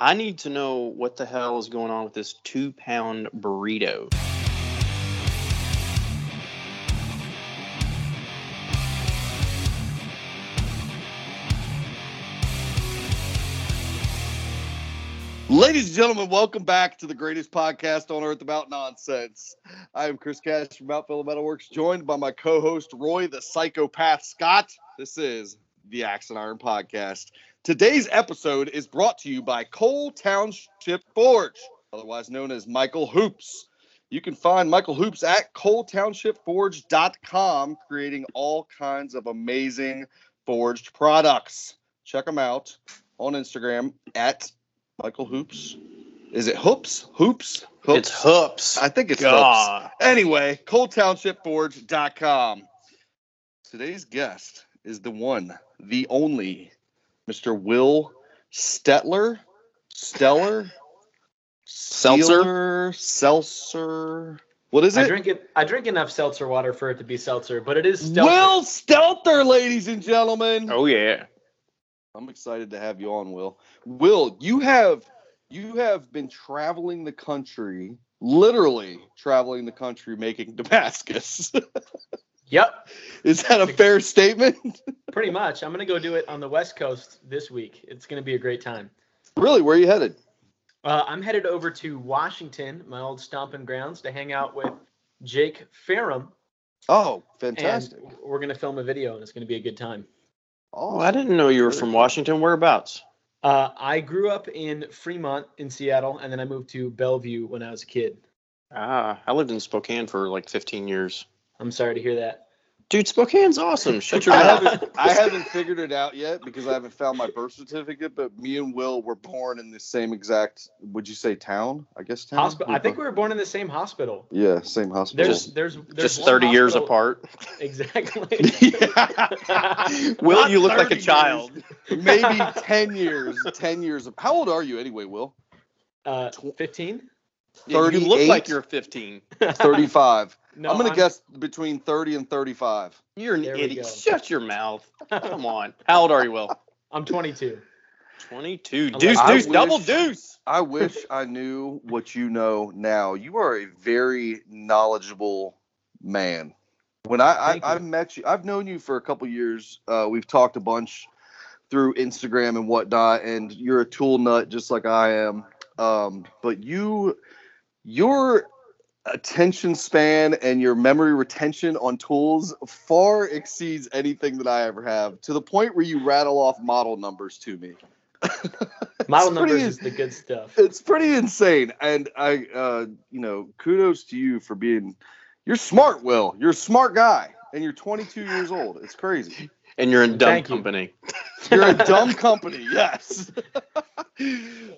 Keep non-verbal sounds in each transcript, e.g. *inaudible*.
I need to know what the hell is going on with this two pound burrito. Ladies and gentlemen, welcome back to the greatest podcast on earth about nonsense. I am Chris Cash from Mount Phillip Metalworks, joined by my co-host Roy the Psychopath Scott. This is the Axe and Iron Podcast. Today's episode is brought to you by Cole Township Forge, otherwise known as Michael Hoops. You can find Michael Hoops at coletownshipforge.com, creating all kinds of amazing forged products. Check them out on Instagram at Michael Hoops. Is it Hoops? Hoops? Hoops? It's hoops. I think it's God. Hoops. Anyway, coletownshipforge.com. Today's guest is the one, the only, Mr. Will Stetler. Stellar? Seltzer? Steeler? Seltzer? What is it? I it? drink it. I drink enough seltzer water for it to be seltzer, but it is seltzer. Will Stelter, ladies and gentlemen. Oh yeah. I'm excited to have you on, Will. Will, you have you have been traveling the country, literally traveling the country making *laughs* Damascus. *laughs* Yep, Is that a fair statement? *laughs* pretty much. I'm gonna go do it on the West Coast this week. It's gonna be a great time. really? Where are you headed? Uh, I'm headed over to Washington, my old stomping grounds, to hang out with Jake Ferrum, Oh, and fantastic. we're gonna film a video, and it's gonna be a good time. Oh, I didn't know you were from Washington. Whereabouts? Uh, I grew up in Fremont in Seattle, and then I moved to Bellevue when I was a kid. Ah, I lived in Spokane for like 15 years. I'm sorry to hear that. Dude, Spokane's awesome. *laughs* Shut your I mouth. haven't I haven't figured it out yet because I haven't found my birth certificate, but me and Will were born in the same exact would you say town? I guess town. Hospital. I think we were born in the same hospital. Yeah, same hospital. There's, there's, there's Just one 30 years apart. *laughs* Exactly. *laughs* Will, Not you look like a 30 child. Maybe 10 years. 10 years of How old are you anyway, Will? Uh, 15? Yeah, you look like you're 15. *laughs* 35. No, I'm going to guess between 30 and 35. You're an There idiot. Shut your mouth. Come on. How old are you, Will? *laughs* I'm 22. 22. I'm Deuce, like- I deuce, double deuce. I wish I knew what you know now. You are a very knowledgeable man. When I, I, I, met you, I've known you for a couple years. Uh, we've talked a bunch through Instagram and whatnot, and you're a tool nut just like I am. Um, but you, your attention span and your memory retention on tools far exceeds anything that I ever have. To the point where you rattle off model numbers to me. *laughs* Model numbers pretty- is the good stuff. it's pretty insane and i uh you know kudos to you for being you're smart will you're a smart guy and you're 22 years old it's crazy And you're in dumb Thank company. you're a dumb *laughs* *laughs* company yes. *laughs*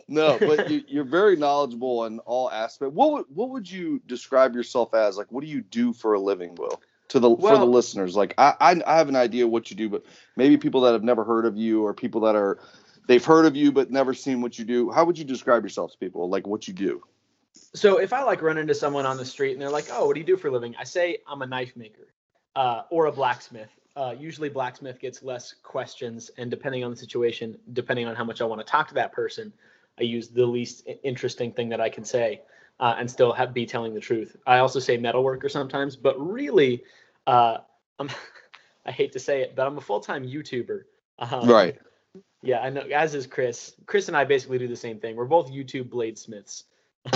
No but you, you're very knowledgeable in all aspects. What would, what would you describe yourself as? Like what do you do for a living will? To the for the listeners. Like I, I i have an idea what you do but maybe people that have never heard of you or people that are they've heard of you but never seen what you do how would you describe yourself to people? Like what you do? So if I like run into someone on the street and they're like, "Oh, what do you do for a living?" I say I'm a knife maker uh, or a blacksmith. Uh, usually, blacksmith gets less questions, and depending on the situation, depending on how much I want to talk to that person, I use the least interesting thing that I can say, uh, and still have be telling the truth. I also say metalworker sometimes, but really, uh, I'm, *laughs* I hate to say it, but I'm a full time YouTuber. Um, right Yeah, I know. As is Chris. Chris and I basically do the same thing. We're both YouTube bladesmiths. *laughs*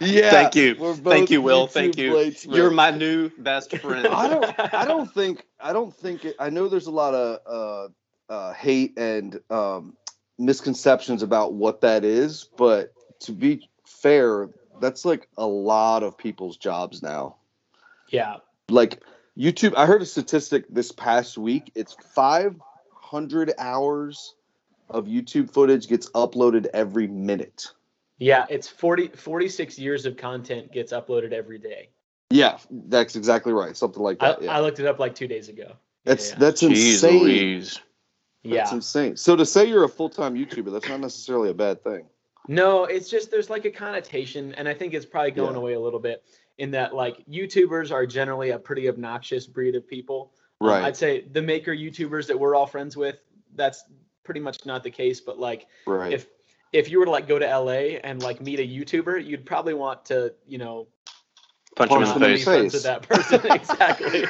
yeah. Thank you. Thank you, Will. YouTube Thank you. bladesmiths. You're my new best *laughs* friend. I don't. I don't *laughs* think. I don't think. It, I know there's a lot of uh, uh, hate and um, misconceptions about what that is, but to be fair, that's like a lot of people's jobs now. yeah. Like YouTube. I heard a statistic this past week. It's 500 hours of YouTube footage gets uploaded every minute. Yeah, it's 40, 46 years of content gets uploaded every day. Yeah, that's exactly right. Something like I, that. yeah. I looked it up like two days ago. That's yeah. that's Jeez insane. Louise. That's yeah. insane. So to say you're a full time YouTuber, that's not necessarily a bad thing. No, it's just there's like a connotation, and I think it's probably going Yeah. away a little bit in that like YouTubers are generally a pretty obnoxious breed of people. Um, Right. I'd say the maker YouTubers that we're all friends with, that's pretty much not the case. But like Right. if if you were to like go to LA and like meet a YouTuber, you'd probably want to you know Punch him in Punch the him in be face. friends with that person *laughs* exactly.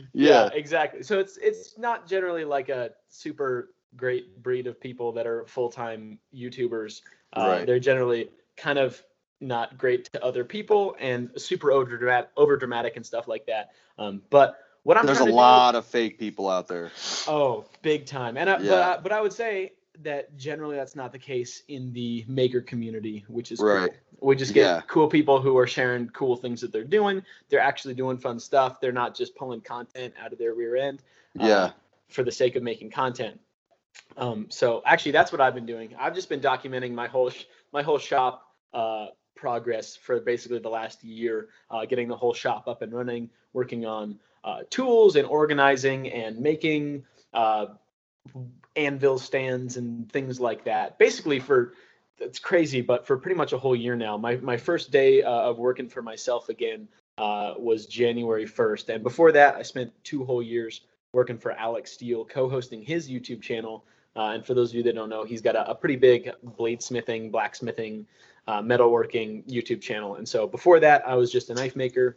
*laughs* yeah. exactly. So it's it's not generally like a super great breed of people that are full time YouTubers. Uh, Right. They're generally kind of not great to other people and super over dramatic, over dramatic and stuff like that. Um, but what I'm There's a to do- lot of fake people out there. Oh, big time. And I, but I, but I would say that generally that's not the case in the maker community, which is Right. cool. We just get Yeah. cool people who are sharing cool things that they're doing. They're actually doing fun stuff. They're not just pulling content out of their rear end. uh, Yeah. for the sake of making content. Um, so actually, that's what I've been doing. I've just been documenting my whole sh- my whole shop uh, progress for basically the last year, uh, getting the whole shop up and running, working on uh, tools and organizing and making uh, anvil stands and things like that. Basically, for it's crazy, but for pretty much a whole year now. My my first day uh, of working for myself again uh, was January 1st, and before that, I spent two whole years working for Alec Steele, co-hosting his YouTube channel. Uh, and for those of you that don't know, he's got a, a pretty big bladesmithing, blacksmithing, metalworking YouTube channel. And so before that, I was just a knife maker,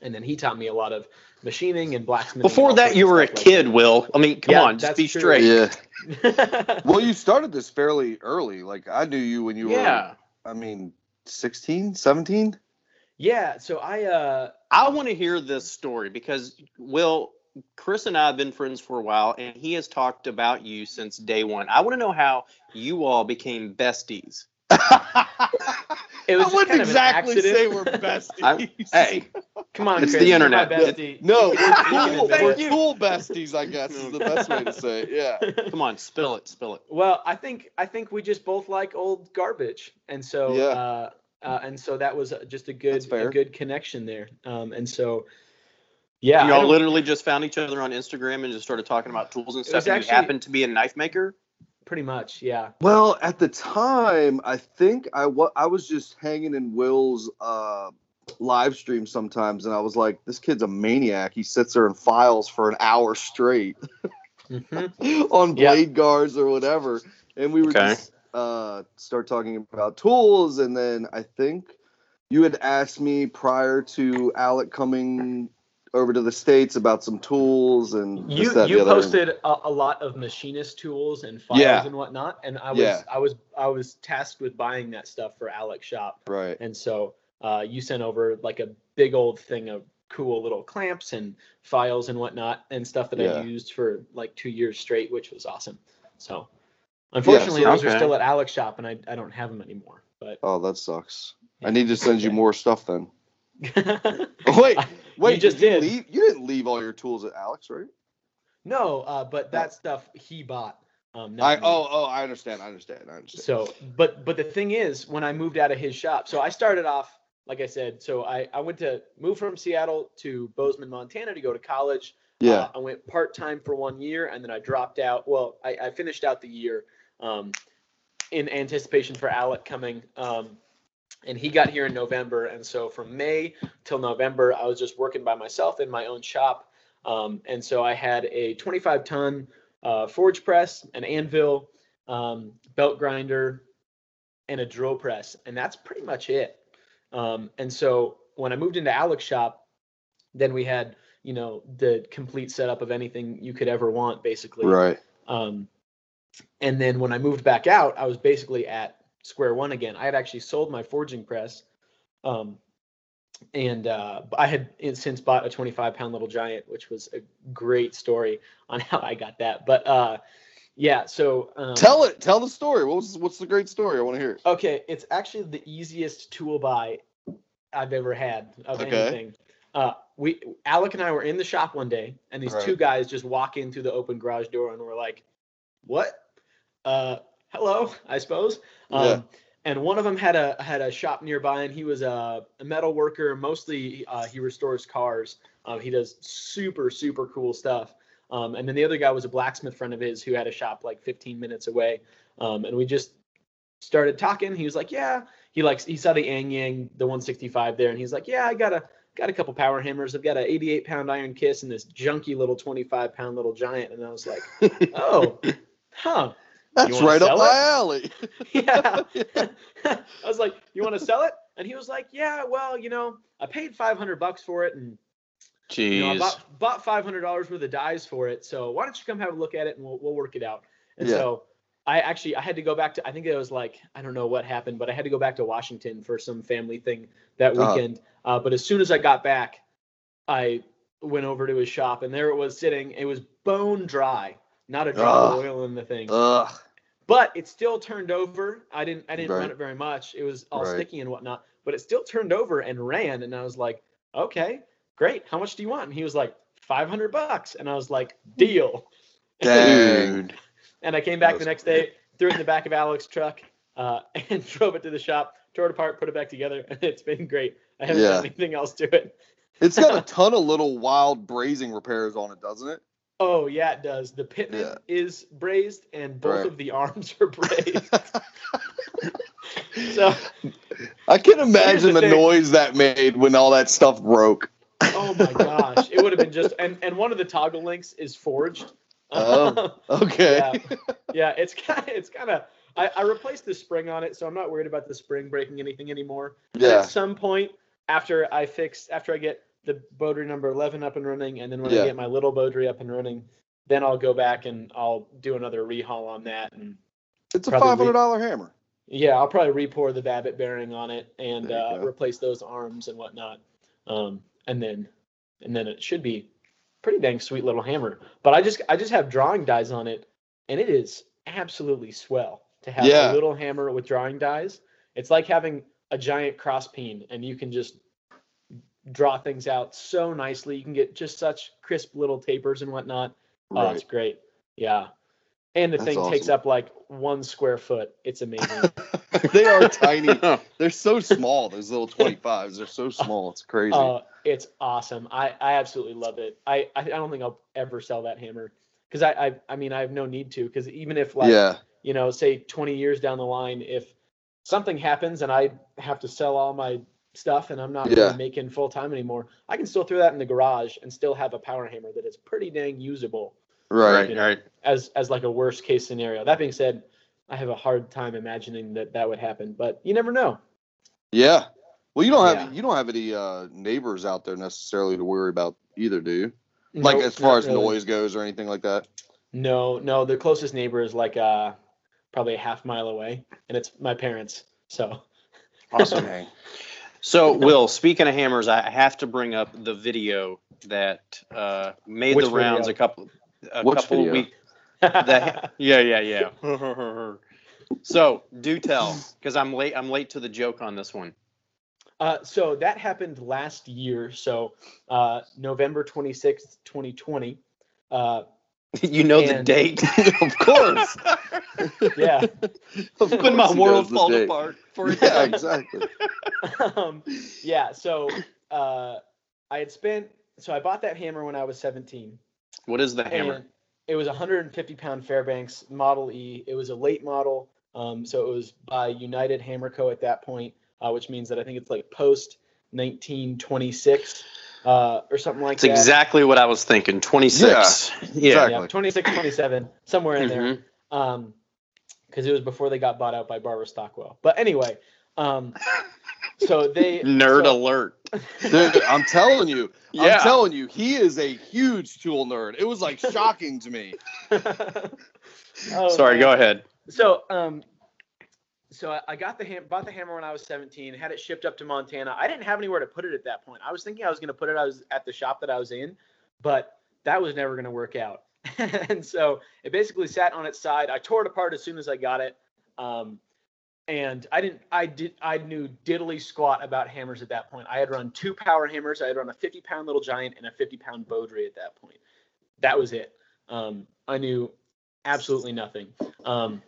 and then he taught me a lot of machining and blacksmithing. Before and that, you were a like kid, Will. I mean, come Yeah, on, just be true. straight. Yeah. *laughs* Well, you started this fairly early. Like I knew you when you Yeah. were I mean 16, 17? yeah. So I uh I want to hear this story because Will, Chris and I have been friends for a while, and he has talked about you since day one. I want to know how you all became besties. *laughs* it was I wouldn't kind of exactly accident. say we're *laughs* besties. I'm- hey, Come on, It's Chris, the you're my internet. bestie. No, *laughs* we're can- you can cool, we're cool besties, I guess is the best way to say it. Yeah. *laughs* come on, spill it, spill it. Well, I think I think we just both like old garbage, and so Yeah. uh, uh, and so that was uh, just a good a good connection there. Um, and so yeah, I Y'all literally just found each other on Instagram and just started talking about tools and was stuff. And actually- you happen to be a knife maker. Pretty much yeah. Well, at the time, I think I wa- I was just hanging in Will's uh, live stream sometimes, and I was like, "This kid's a maniac. He sits there and files for an hour straight Mhm. *laughs* on Yeah. blade guards or whatever." And we were Okay. just uh, start talking about tools, and then I think you had asked me prior to Alec coming over to the states about some tools and this, You that, you the posted a, a lot of machinist tools and files Yeah. and whatnot, and I was Yeah. I was I was tasked with buying that stuff for Alec's Shop, right. and so uh, you sent over like a big old thing of cool little clamps and files and whatnot and stuff that Yeah. I used for like two years straight, which was awesome. So unfortunately, so- those are still at Alec's Shop, and I, I don't have them anymore. But Oh, that sucks. I need to send you more stuff then. Wait, *laughs* wait. just did. You, did. leave? you didn't leave all your tools at Alec's, right? No, uh, but that stuff he bought. Um, I oh oh I understand. I understand. I understand. So, but but the thing is, when I moved out of his shop, so I started off, like I said, so I I went to move from Seattle to Bozeman, Montana to go to college. yeah. Uh, I went part time for one year, and then I dropped out. Well, I, I finished out the year um, in anticipation for Alec coming. Um, and he got here in November, and so from May till November, I was just working by myself in my own shop. Um, and so I had a 25 ton uh, forge press, an anvil, um, belt grinder, and a drill press, and that's pretty much it. Um, and so when I moved into Alec's shop, then we had you know the complete setup of anything you could ever want, basically. right. Um, and then when I moved back out, I was basically at square one again. I had actually sold my forging press, um, and uh, I had since bought a 25 pound little giant, which was a great story on *laughs* how I got that. But uh, yeah, so um, Tell it. Tell the story. What's what's the great story? I want to hear it. Okay, it's actually the easiest tool buy I've ever had of Okay. anything. Uh, we Alec and I were in the shop one day, and these two guys just walk in through the open garage door, and we're like, "What? Hello, I suppose." Um, Yeah. And one of them had a had a shop nearby, and he was a, a metal worker. Mostly, uh, he restores cars. Um, he does super super cool stuff. Um, and then the other guy was a blacksmith friend of his who had a shop like 15 minutes away. Um, and we just started talking. He was like, "Yeah." He likes he saw the Anyang, the 165 there, and he's like, "Yeah, I got a got a couple power hammers. I've got an 88 pound iron kiss and this junky little 25 pound little giant. And I was like, *laughs* oh, huh. That's right up my alley. *laughs* Yeah. *laughs* *laughs* I was like, you want to sell it? And he was like, yeah, well, you know, I paid 500 bucks for it and Jeez. you know, I bought, bought $500 worth of dies for it. So why don't you come have a look at it and we'll, we'll work it out. And Yeah. so I actually, I had to go back to, I think it was like, I don't know what happened, but I had to go back to Washington for some family thing that Uh-huh. weekend. Uh, but as soon as I got back, I went over to his shop and there it was sitting. It was bone dry, not a drop of oil in the thing Ugh. But it still turned over. I didn't I didn't Right. run it very much. It was all Right. sticky and whatnot, but it still turned over and ran. And I was like, okay, great. How much do you want? And he was like, five hundred bucks. And I was like, deal. *laughs* Dang. and I came back the next day, threw it in the back of Alec's truck, uh, *laughs* and drove it to the shop, tore it apart, put it back together, and it's been great. I haven't Yeah. done anything else to it. It's got a *laughs* ton of little wild brazing repairs on it, doesn't it? Oh yeah, it does. The pitman Yeah. is brazed, and both Right. of the *laughs* arms are brazed. *laughs* so I can imagine the the, noise that made when all that stuff broke. Oh my gosh, it would have been just and and one of the toggle links is forged. Oh, *laughs* Okay. yeah, yeah, it's kind of it's kind of. I, I replaced the spring on it, so I'm not worried about the spring breaking anything anymore. Yeah. At some point, after I fix, after I get the Beaudry number 11 up and running, and then when Yeah. I get my little Beaudry up and running, then I'll go back and I'll do another rehaul on that. And It's a five hundred dollar hammer. yeah, I'll probably re-pour the Babbitt bearing on it and uh, replace those arms and whatnot. Um, and then, and then it should be pretty dang sweet little hammer. But I just, I just have drawing dies on it, and it is absolutely swell to have Yeah. a little hammer with drawing dies. It's like having a giant cross peen, and you can just draw things out so nicely. You can get just such crisp little tapers and whatnot. Oh, it's great. Yeah. And the That's thing takes up like one square foot. It's amazing. *laughs* they are tiny. *laughs* They're so small. Those little twenty fives. They're so *laughs* small. It's crazy. Uh, it's awesome. I, I absolutely love it. I, I, I don't think I'll ever sell that hammer because I, I I mean I have no need to because even if like yeah. you know say 20 years down the line if something happens and I have to sell all my stuff and I'm not Yeah. really making full time anymore I can still throw that in the garage and still have a power hammer that is pretty dang usable Right. right, right. as as like a worst case scenario. That being said, I have a hard time imagining that that would happen, but you never know. Yeah. Well, you don't have Yeah. you don't have any uh, neighbors out there necessarily to worry about either, do you? Like Nope, as far as really. noise goes or anything like that. No, no, the closest neighbor is like uh probably a half mile away, and it's my parents. So Awesome. *laughs* So, Will, speaking of hammers, I have to bring up the video that uh, made Which the rounds video? a couple a Which couple video? weeks. The, *laughs* yeah, yeah, yeah. so, do tell, because I'm late. I'm late to the joke on this one. uh, so that happened last year. So uh, November twenty sixth, twenty twenty. Uh, *laughs* you know the date. *laughs* of course. *laughs* yeah. *laughs* Of when my world falls apart for a *laughs* Yeah, exactly. um, yeah. So uh, I had spent. So I bought that hammer when I was seventeen. What is the hammer? It was a 150 pound Fairbanks Model E. It was a late model, um, so it was by United Hammer Co. at that point, uh, which means that I think it's like post 1926 uh, or something like It's that. exactly what I was thinking. 26. Yeah. exactly. Yeah, 26, 27, somewhere in there. Um, because it was before they got bought out by Barbara Stockwell. But anyway, um, so they *laughs* Nerd so- alert. *laughs* Dude, I'm telling you. Yeah. I'm telling you, he is a huge tool nerd. It was like shocking to me. *laughs* Oh, Sorry, man. go ahead. So, um, so I, I got the ham- bought the hammer when I was 17, had it shipped up to Montana. I didn't have anywhere to put it at that point. I was thinking I was going to put it I was at the shop that I was in, but that was never going to work out. *laughs* and so it basically sat on its side. I tore it apart as soon as I got it. Um, and I didn't, I did, I knew diddly squat about hammers at that point. I had run two power hammers. I had run a 50 pound little giant and a 50 pound Beaudry at that point. That was it. Um, I knew absolutely nothing. Um,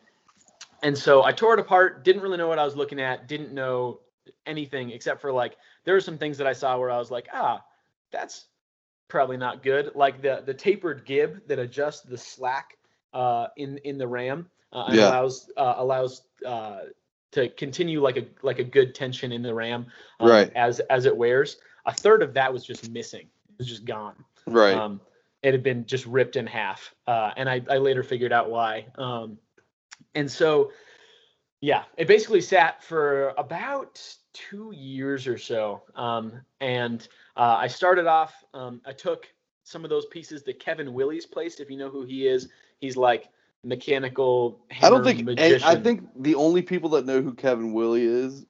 and so I tore it apart, didn't really know what I was looking at, didn't know anything except for like there were some things that I saw where I was like, ah, that's probably not good. Like the the tapered gib that adjusts the slack uh, in in the ram uh, Yeah. allows uh, allows uh, to continue like a like a good tension in the ram um, Right. as as it wears. a third of that was just missing. It was just gone. Right. Um, it had been just ripped in half, uh, and I, I later figured out why. Um, and so, yeah, it basically sat for about two years or so. Um, and uh, I started off. Um, I took some of those pieces that Kevin Willie's placed. If you know who he is, he's like mechanical. I don't think and magician. I think the only people that know who Kevin Willie is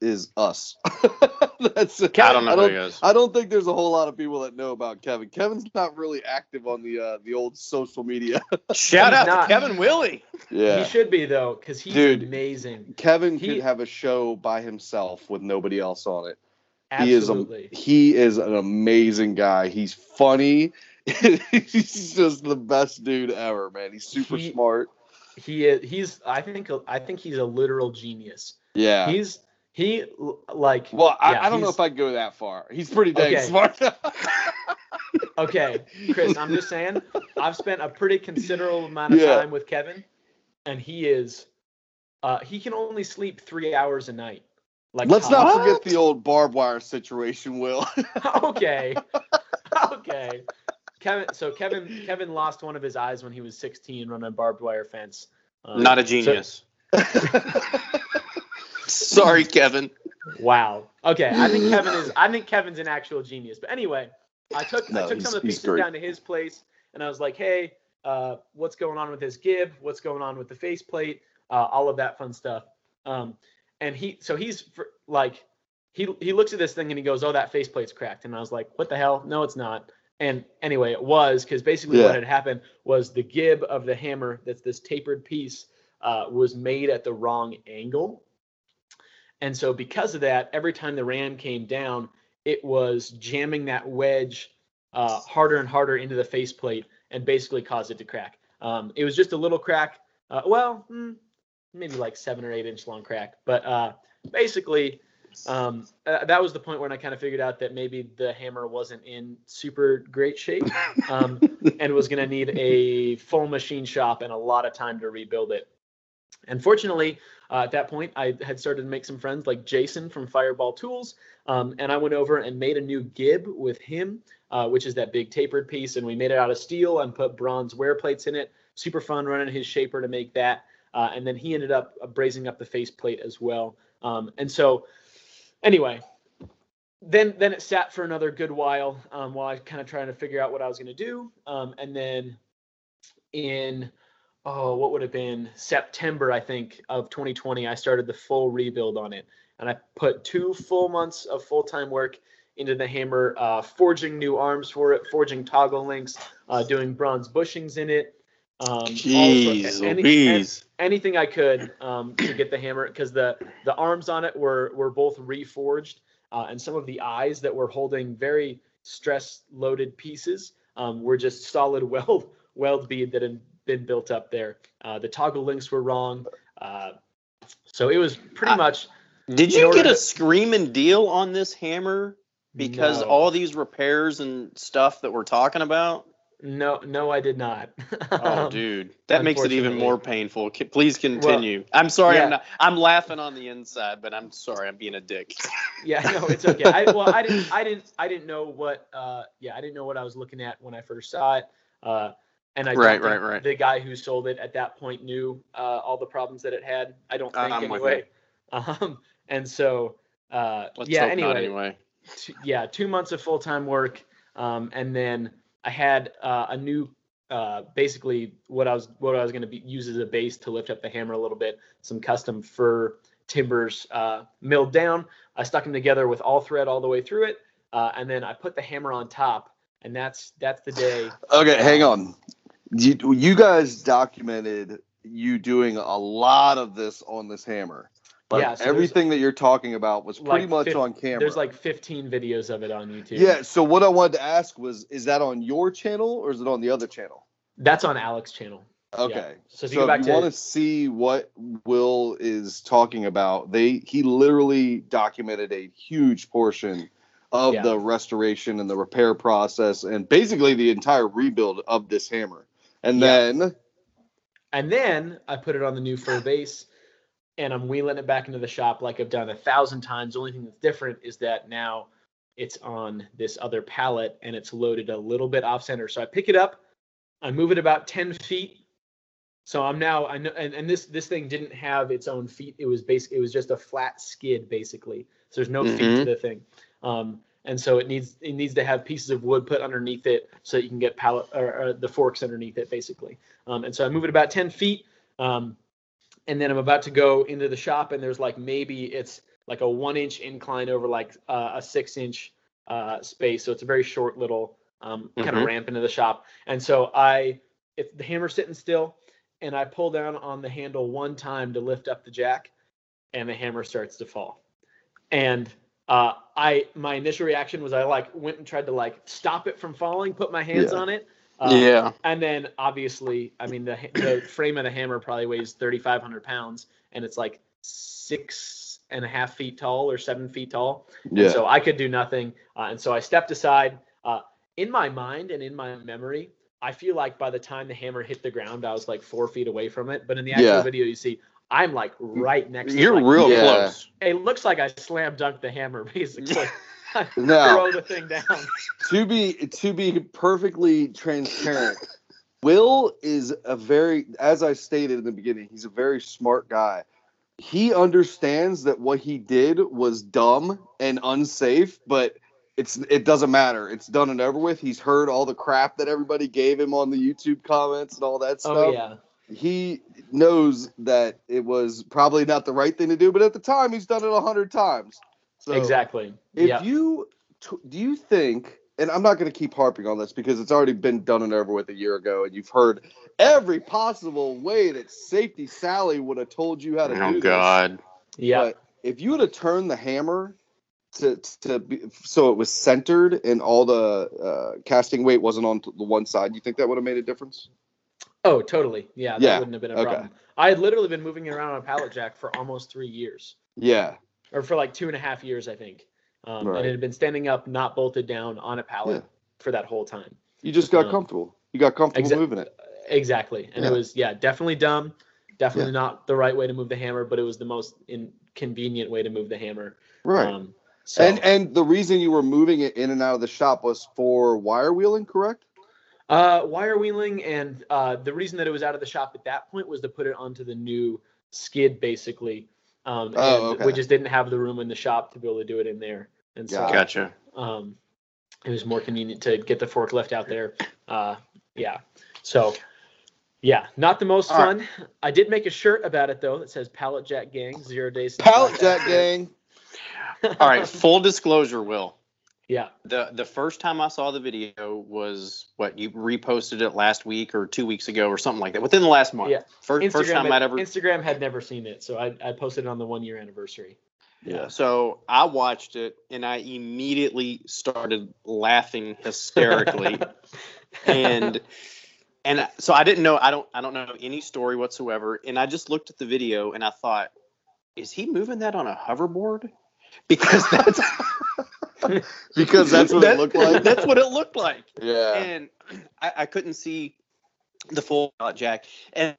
is us. *laughs* That's it. I don't know I who don't, he is. I don't think there's a whole lot of people that know about Kevin. Kevin's not really active on the uh, the old social media. *laughs* Shout out not- to Kevin Willie. yeah. he should be though, because he's Dude. amazing. Kevin He- could have a show by himself with nobody else on it. He is a, he is an amazing guy. He's funny. *laughs* He's just the best dude ever, man. He's super He- smart. he is. He's. I think. I think he's a literal genius. Yeah. He's. He like. well, I, yeah, I don't know if I'd go that far. He's pretty dang Okay. smart. *laughs* Okay, Chris, I'm just saying, I've spent a pretty considerable amount of Yeah. time with Kevin, and he is, uh, he can only sleep three hours a night. Like, Let's not tops. forget the old barbed wire situation, Will. *laughs* *laughs* okay, okay. Kevin, so Kevin, Kevin lost one of his eyes when he was 16 running a barbed wire fence. Um, Not a so- genius. *laughs* Sorry, Kevin. Wow. Okay, I think Kevin is. I think Kevin's an actual genius. But anyway, I took No, I took some of the pieces down to his place, and I was like, hey, uh, what's going on with this gib? What's going on with the faceplate? Uh, all of that fun stuff. Um, and he, so he's for, like, he he looks at this thing and he goes, oh, that faceplate's cracked. And I was like, what the hell? No, it's not. And anyway, it was because basically Yeah. what had happened was the gib of the hammer, that's this tapered piece, uh, was made at the wrong angle. And so because of that, every time the ram came down, it was jamming that wedge uh, harder and harder into the faceplate and basically caused it to crack. Um, it was just a little crack. Uh, well, hmm, maybe like seven or eight inch long crack. But uh, basically, um, uh, that was the point when I kind of figured out that maybe the hammer wasn't in super great shape um, *laughs* and was going to need a full machine shop and a lot of time to rebuild it. And fortunately, uh, at that point, I had started to make some friends like Jason from Fireball Tools, um, and I went over and made a new gib with him, uh, which is that big tapered piece, and we made it out of steel and put bronze wear plates in it. Super fun running his shaper to make that, uh, and then he ended up uh, brazing up the faceplate as well. Um, and so, anyway, then then it sat for another good while um, while I kind of trying to figure out what I was going to do, um, and then in oh, what would have been September, I think, of 2020, I started the full rebuild on it. And I put two full months of full time work into the hammer, uh, forging new arms for it, forging toggle links, uh, doing bronze bushings in it. Um, Jeez, any- Louise. anything I could um, to get the hammer because the the arms on it were were both reforged, uh, and some of the eyes that were holding very stress loaded pieces um, were just solid *laughs* weld weld bead that had been built up there. Uh, the toggle links were wrong, uh, so it was pretty much Did you get a to- screaming deal on this hammer because no, all these repairs and stuff that we're talking about? No no I did not. *laughs* Oh, Um, dude, that makes it even more painful. Please continue. I'm sorry, yeah. I'm not. I'm laughing on the inside, but I'm sorry, I'm being a dick. *laughs* yeah no it's okay I, *laughs* well i didn't i didn't i didn't know what uh yeah i didn't know what i was looking at when i first saw it uh and i Right, right, right. the guy who sold it at that point knew uh all the problems that it had i don't think I'm anyway um and so uh Let's yeah anyway, anyway. two, yeah two months of full-time work um and then i had uh, a new uh basically what i was what i was going to be use as a base to lift up the hammer a little bit some custom fir timbers uh milled down i stuck them together with all thread all the way through it uh, and then i put the hammer on top and that's that's the day Okay, hang on. You you guys documented you doing a lot of this on this hammer. Like Yeah, so everything that you're talking about was pretty Like much fif- on camera. there's like 15 videos of it on youtube yeah. So what I wanted to ask was, is that on your channel or is it on the other channel? that's on Alec's channel Okay. So if So you go back if to- want to see what Will is talking about, they he literally documented a huge portion of Yeah. the restoration and the repair process and basically the entire rebuild of this hammer. And Yeah. then And then I put it on the new fir base and I'm wheeling it back into the shop like I've done a thousand times. The only thing that's different is that now it's on this other pallet and it's loaded a little bit off center. So I pick it up, I move it about 10 feet. So I'm now I know and, and this this thing didn't have its own feet. It was basically it was just a flat skid basically. So there's no feet to Mhm. the thing. Um, and so it needs it needs to have pieces of wood put underneath it so that you can get pallet or, or the forks underneath it basically. Um, and so I move it about 10 feet. Um, and then I'm about to go into the shop, and there's like maybe it's like a one inch incline over like uh, a six inch uh, space. So it's a very short little um, kind of Mhm. ramp into the shop. And so I, if the hammer's sitting still, and I pull down on the handle one time to lift up the jack, and the hammer starts to fall. And uh, I, my initial reaction was I like went and tried to like stop it from falling, put my hands Yeah. on it. Uh, yeah. and then obviously, I mean, the the *clears throat* frame of the hammer probably weighs 3,500 pounds, and it's like six and a half feet tall or seven feet tall. Yeah. And so I could do nothing. Uh, and so I stepped aside. Uh, in my mind and in my memory, I feel like by the time the hammer hit the ground, I was like four feet away from it. But in the actual Yeah. video, you see I'm like right next. to it. You're Like, real Yeah. close. It looks like I slam dunked the hammer *laughs* basically. *laughs* Now- throw the thing down. to be to be perfectly transparent, Will is a very, as I stated in the beginning, he's a very smart guy. He understands that what he did was dumb and unsafe, but it's it doesn't matter. It's done and over with. He's heard all the crap that everybody gave him on the YouTube comments and all that oh, stuff. Oh yeah. He knows that it was probably not the right thing to do, but at the time he's done it a hundred times. So exactly. if yeah. you t- do you think, and I'm not going to keep harping on this because it's already been done and over with a year ago, and you've heard every possible way that Safety Sally would have told you how to do Oh this. God. yeah. If you would have turned the hammer to to be, so it was centered and all the uh, casting weight wasn't on the one side, you think that would have made a difference? Oh, totally. Yeah, that Yeah, wouldn't have been a okay. problem. I had literally been moving it around on a pallet jack for almost three years, Yeah, or for like two and a half years, I think. Um, Right. And it had been standing up, not bolted down on a pallet Yeah. for that whole time. you just got Um, comfortable. You got comfortable exa- moving it. Exactly. And Yeah. it was, yeah, definitely dumb. Definitely not the right way to move the hammer, but it was the most inconvenient way to move the hammer. Right. Um, so, and and the reason you were moving it in and out of the shop was for wire wheeling, correct? Uh, wire wheeling, and uh, the reason that it was out of the shop at that point was to put it onto the new skid, basically. Um, and Oh, okay. we just didn't have the room in the shop to be able to do it in there, and so Gotcha. um, it was more convenient to get the forklift out there. Uh, yeah, so yeah, not the most All fun. I did make a shirt about it though that says "Pallet Jack Gang Zero Days." Pallet Jack Gang. All right. Full disclosure, Will. Yeah, The the first time I saw the video was what you reposted it last week or two weeks ago or something like that. Within the last month. Yeah. First Instagram, first time had, I'd ever Instagram had never seen it, so I, I posted it on the one year anniversary. Yeah. So I watched it and I immediately started laughing hysterically. *laughs* and and so I didn't know I don't I don't know any story whatsoever. And I just looked at the video and I thought, is he moving that on a hoverboard? Because that's *laughs* *laughs* Because that's what it looked like. That's what it looked like. Yeah. And I, I couldn't see the full jack. And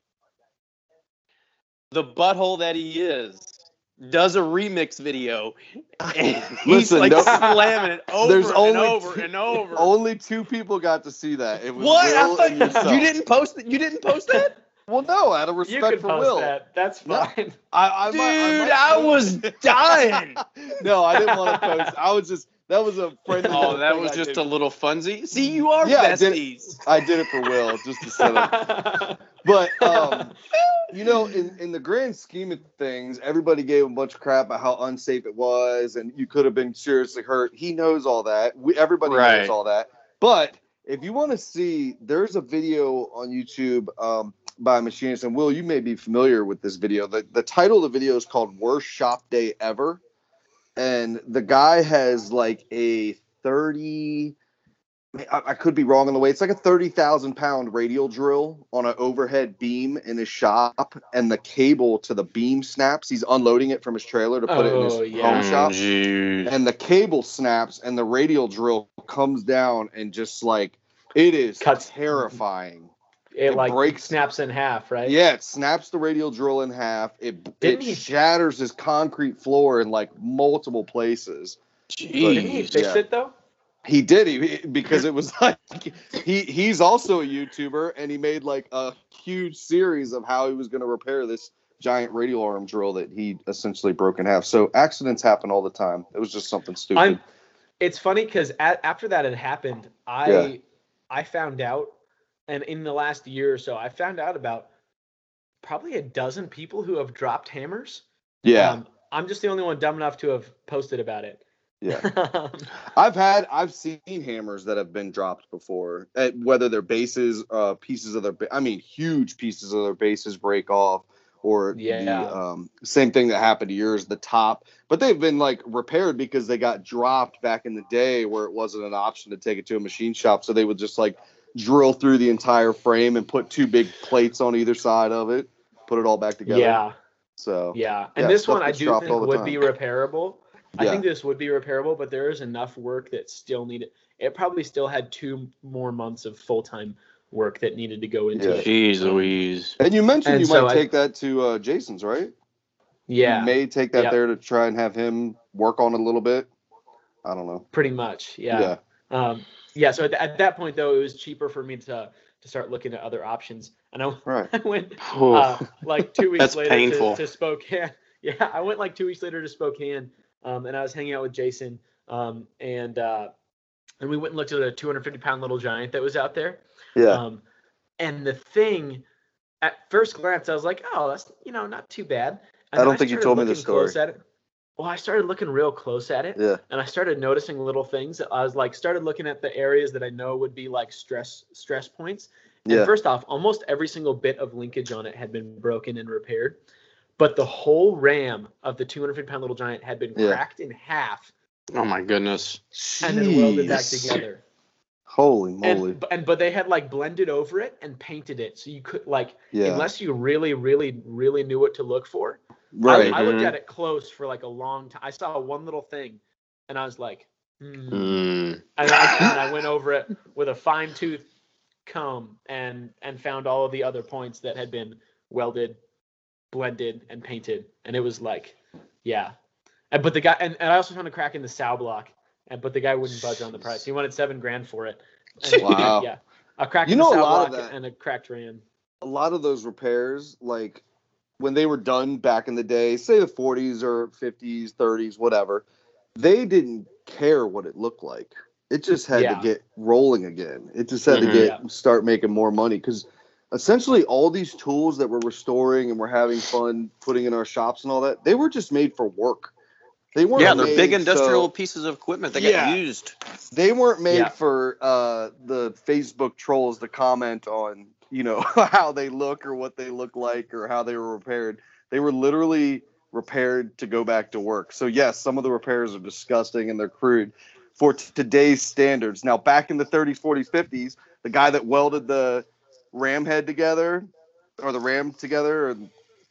the butthole that he is does a remix video. And *laughs* he's Listen, like no- slamming it *laughs* over There's and only over two- and over. Only two people got to see that. It was what? Will I thought you didn't post it. You didn't post that? Well, no, out of You respect can for post Will. that. That's No. fine. I, I Dude, might, I, might I was dying. *laughs* no, I didn't want to post. I was just that was a friendly. Oh, little that was I just did. a little funsy. *laughs* See, you are Yeah, I did- besties. I did it for Will, just to set up. *laughs* But um, you know, in, in the grand scheme of things, everybody gave a bunch of crap about how unsafe it was, and you could have been seriously hurt. He knows all that. We, everybody knows all that. But if you want to see, there's a video on YouTube um, by a machinist, and Will, you may be familiar with this video. The, the title of the video is called "Worst Shop Day Ever," and the guy has like a thirty. I, I could be wrong on the way. It's like a thirty thousand pound radial drill on an overhead beam in his shop, and the cable to the beam snaps. He's unloading it from his trailer to put it in his Oh, yeah. home shop, mm, Jeez. and the cable snaps, and the radial drill comes down, and just like it is Cuts- terrifying. It It like breaks- snaps in half, right? Yeah, it snaps the radial drill in half. It Didn't it he- shatters his concrete floor in like multiple places. Didn't he fix yeah. it though? He did he because it was *laughs* like he he's also a YouTuber and he made like a huge series of how he was going to repair this giant radial arm drill that he essentially broke in half. So accidents happen all the time. It was just something stupid. I'm. It's funny because after that had happened, I Yeah. I found out, and in the last year or so, I found out about probably a dozen people who have dropped hammers. yeah, Um, I'm just the only one dumb enough to have posted about it. yeah. *laughs* I've had I've seen hammers that have been dropped before, uh, whether their bases, uh, pieces of their, I mean, huge pieces of their bases break off, or Yeah. the um, same thing that happened to yours, the top. But they've been like repaired because they got dropped back in the day where it wasn't an option to take it to a machine shop, so they would just like drill through the entire frame and put two big plates on either side of it, put it all back together. yeah, So yeah. And Yeah, this one I do think would time. be repairable. I think this would be repairable, but there is enough work that still needed. It probably still had two more months of full time work that needed to go into Yeah. it. Jeez Louise. And you mentioned And you so might I- take that to uh, Jason's, right? Yeah, You may take that Yeah. there to try and have him work on it a little bit. I don't know. pretty much. Yeah. Um, yeah. So at, at that point, though, it was cheaper for me to to start looking at other options, and I, Right. *laughs* I went uh, like two weeks That's later painful. To, to Spokane. *laughs* Yeah, I went like two weeks later to Spokane, um, and I was hanging out with Jason, um, and uh, and we went and looked at a 250 pound little giant that was out there. Yeah. Um, and the thing, at first glance, I was like, oh, that's you know not too bad. And I don't then think you told me this looking close story. At it. Well, I started looking real close at it yeah. and I started noticing little things. that I was like, started looking at the areas that I know would be like stress stress points. And Yeah. first off, almost every single bit of linkage on it had been broken and repaired, but the whole ram of the 250 pound little giant had been Yeah. cracked in half Oh my goodness. and then welded back together. Holy moly. And, and but they had like blended over it and painted it, so you could like yeah. unless you really, really, really knew what to look for. right. I, I looked Mhm. at it close for like a long time. I saw one little thing, and I was like, hmm. Mm. and I, and I went over it with a fine tooth comb and and found all of the other points that had been welded, blended, and painted, and it was like, yeah. And, but the guy and, and I also found a crack in the sow block, and but the guy wouldn't budge on the price. He wanted seven grand for it. And, *laughs* Wow. Yeah, a crack You know a lot of that- and a cracked ram. a lot of those repairs, like when they were done back in the day, say the 40s or 50s, 30s, whatever, they didn't care what it looked like. It just had Yeah. to get rolling again. It just had Mhm. to get start making more money because essentially all these tools that we're restoring and we're having fun putting in our shops and all that, they were just made for work. They weren't. Yeah, they're big industrial so- pieces of equipment that Yeah. get used. they weren't made Yeah. for uh, the Facebook trolls to comment on, you know, *laughs* how they look or what they look like or how they were repaired. They were literally repaired to go back to work. So yes, some of the repairs are disgusting and they're crude for t- today's standards. Now, back in the 30s, 40s, 50s, the guy that welded the ram head together or the ram together and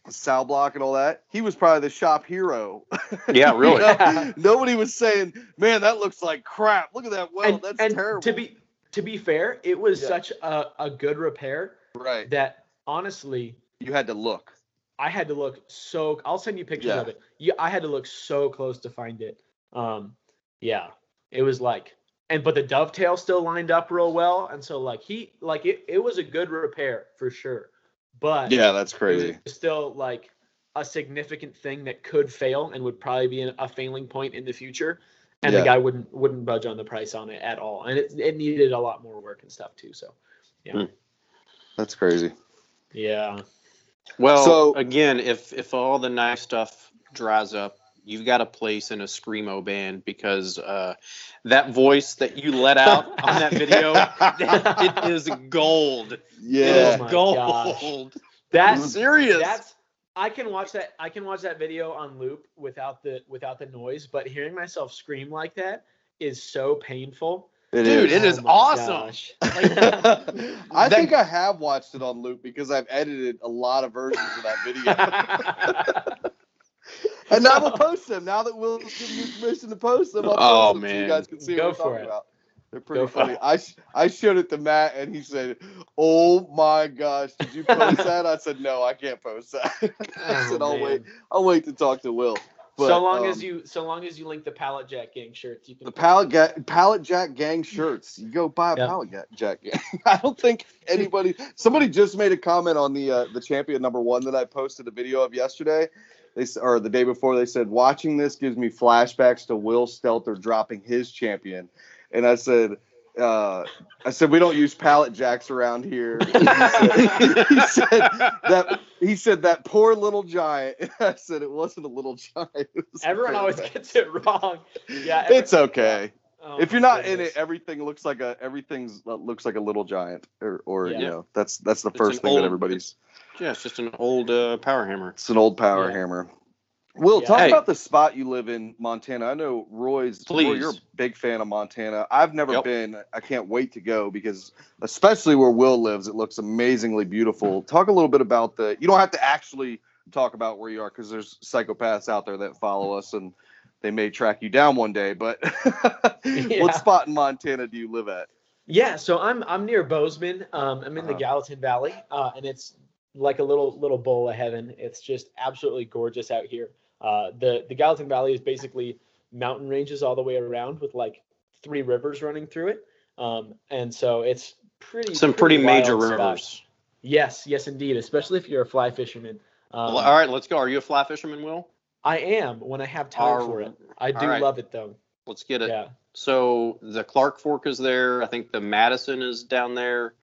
the sow block and all that, he was probably the shop hero. *laughs* Yeah, *laughs* You really. know? Nobody was saying, "Man, that looks like crap. Look at that weld. and, That's and terrible." to be to be fair, it was Yeah. such a, a good repair right, that honestly you had to look. I had to look so. I'll send you pictures Yeah. of it. Yeah, I had to look so close to find it. Um, yeah, it was like, and but the dovetail still lined up real well, and so like he like it. It was a good repair for sure, but Yeah, that's crazy. still like a significant thing that could fail and would probably be a failing point in the future. And Yeah. the guy wouldn't wouldn't budge on the price on it at all, and it it needed a lot more work and stuff too. So yeah. Hmm. That's crazy. yeah, Well, So- again, if if all the nice stuff dries up, you've got a place in a screamo band because uh, that voice that you let out on that video, *laughs* it is gold. It Yeah, is Oh my gold. that serious. That's I can watch that I can watch that video on loop without the without the noise, but hearing myself scream like that is so painful. it Dude, is. it is Oh awesome. gosh. *laughs* I That- think I have watched it on loop because I've edited a lot of versions of that video. *laughs* and now we'll post them. Now that Will's giving me permission to post them, I'll post Oh, them so you guys can see Go what we're for talking it. about. They're pretty Go funny. I sh- I showed it to Matt and he said, "Oh my gosh, did you post *laughs* that?" I said, "No, I can't post that." *laughs* I Oh, said, "I'll man. wait. I'll wait to talk to Will." But, so long um, as you, so long as you link the pallet jack gang shirts, you can. the pallet ga- pallet jack gang shirts. You go buy a Yeah. pallet ga- jack gang. *laughs* I don't think anybody. Somebody just made a comment on the uh, the champion number one that I posted a video of yesterday. They s- or the day before they said watching this gives me flashbacks to Will Stelter dropping his champion, and I said. Uh, I said we don't use pallet jacks around here. *laughs* He said, he said that he said that poor little giant. *laughs* I said it wasn't a little giant. it was a *laughs* Everyone always pallet gets it wrong. Yeah. every- it's okay. Oh, if you're my not in it, everything looks like a everything's uh, looks like a little giant, or or Yeah. you know that's that's the It's first thing old- that everybody's. Yeah, it's just an old uh, power hammer. It's an old power Yeah. hammer. Will Yeah. talk Hey. about the spot you live in, Montana. I know Roy's. Roy, Please. you're a big fan of Montana. I've never Yep. been. I can't wait to go because, especially where Will lives, it looks amazingly beautiful. Talk a little bit about the. You don't have to actually talk about where you are because there's psychopaths out there that follow us and they may track you down one day. But *laughs* Yeah. what spot in Montana do you live at? Yeah, so I'm I'm near Bozeman. Um, I'm in the Uh-huh. Gallatin Valley, uh, and it's like a little little bowl of heaven. It's just absolutely gorgeous out here. Uh, the the Gallatin Valley is basically mountain ranges all the way around with like three rivers running through it. Um, and so it's pretty Some pretty major wild spot. rivers. Yes, yes, indeed. Especially if you're a fly fisherman. Um, Well, all right, let's go. Are you a fly fisherman, Will? I am when I have time for it. I do right. love it though. Let's get it. Yeah. So the Clark Fork is there. I think the Madison is down there.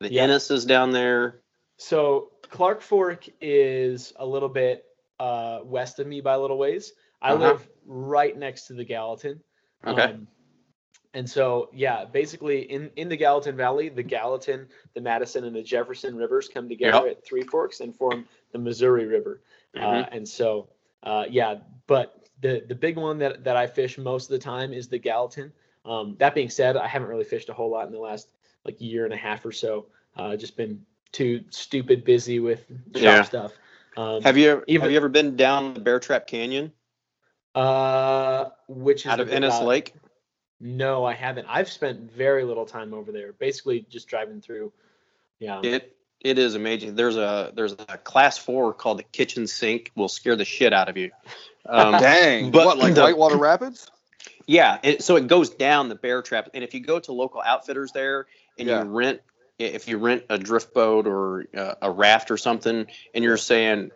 The Yeah. Ennis is down there. So Clark Fork is a little bit uh, west of me by a little ways. I Uh-huh. live right next to the Gallatin. Okay. Um, and so yeah, basically in in the Gallatin Valley, the Gallatin, the Madison, and the Jefferson rivers come together Yep. at Three Forks and form the Missouri River. Uh, Mhm. and so uh, yeah, but the the big one that that I fish most of the time is the Gallatin. Um, that being said, I haven't really fished a whole lot in the last like year and a half or so. Uh, just been too stupid busy with shop Yeah. stuff. Um, have you even- have you ever been down the Bear Trap Canyon uh, which is out of big Ennis out- Lake? No, I haven't. I've spent very little time over there. Basically, just driving through. Yeah. It it is amazing. There's a there's a class four called the kitchen sink. Will scare the shit out of you. Um, *laughs* Dang. but what, like the- Whitewater *clears throat* Rapids? Yeah, it, so it goes down the bear trap, and if you go to local outfitters there and Yeah. you rent, if you rent a drift boat or uh, a raft or something, and you're saying,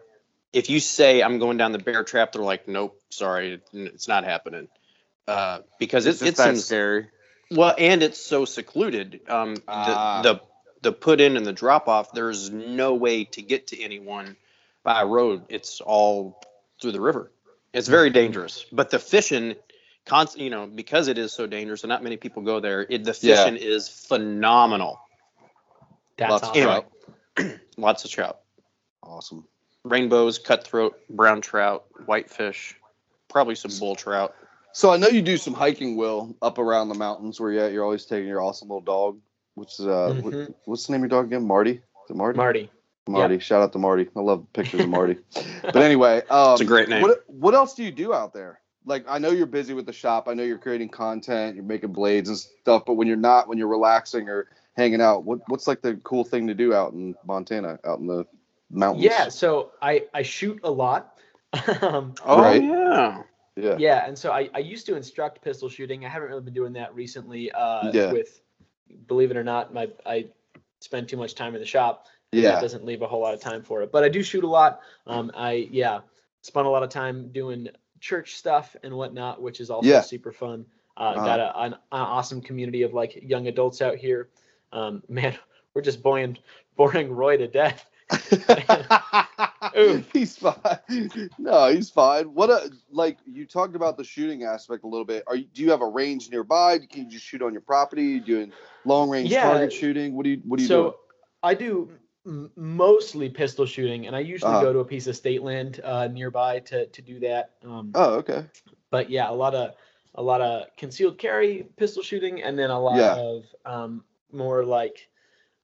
if you say I'm going down the bear trap, they're like, nope, sorry, it's not happening, uh, because It's it's it's scary. well, and it's so secluded. Um, Ah. the the the put in and the drop off, there's no way to get to anyone by road. It's all through the river. It's very dangerous. But the fishing, constant, you know, because it is so dangerous and not many people go there. It, the Yeah. fishing is phenomenal. That's Lots of awesome. Anyway, *clears throat* lots of trout, Awesome. rainbows, cutthroat, brown trout, whitefish, probably some bull trout. So I know you do some hiking, Will, up around the mountains where you're at. You're always taking your awesome little dog, which is uh, what- Mhm. what's the name of your dog again? Marty. Is it Marty? Marty. Marty. Shout out to Marty. I love pictures of Marty. *laughs* But anyway, um, It's a great name. What what else do you do out there? Like I know you're busy with the shop. I know you're creating content. You're making blades and stuff. But when you're not, when you're relaxing or hanging out, what what's like the cool thing to do out in Montana, out in the mountains? Yeah. So I I shoot a lot. *laughs* um, Oh Right. yeah. Yeah. yeah, and so I, I used to instruct pistol shooting. I haven't really been doing that recently. Uh, Yeah. With, believe it or not, my I spend too much time in the shop. Yeah. That doesn't leave a whole lot of time for it. But I do shoot a lot. Um, I yeah, spent a lot of time doing church stuff and whatnot, which is also Yeah. super fun. Uh, Uh-huh. Got a, an, an awesome community of like young adults out here. Um, *laughs* man, we're just boring boring Roy to death. *laughs* He's fine. No, he's fine. What a like you talked about the shooting aspect a little bit. Are you, do you have a range nearby? Can you just shoot on your property? you doing long range Yeah. target shooting? What do you what do you so doing? I do m- mostly pistol shooting, and I usually Uh-huh. go to a piece of state land uh, nearby to to do that. Um, Oh, okay. but yeah, a lot of a lot of concealed carry pistol shooting, and then a lot Yeah. of um, more like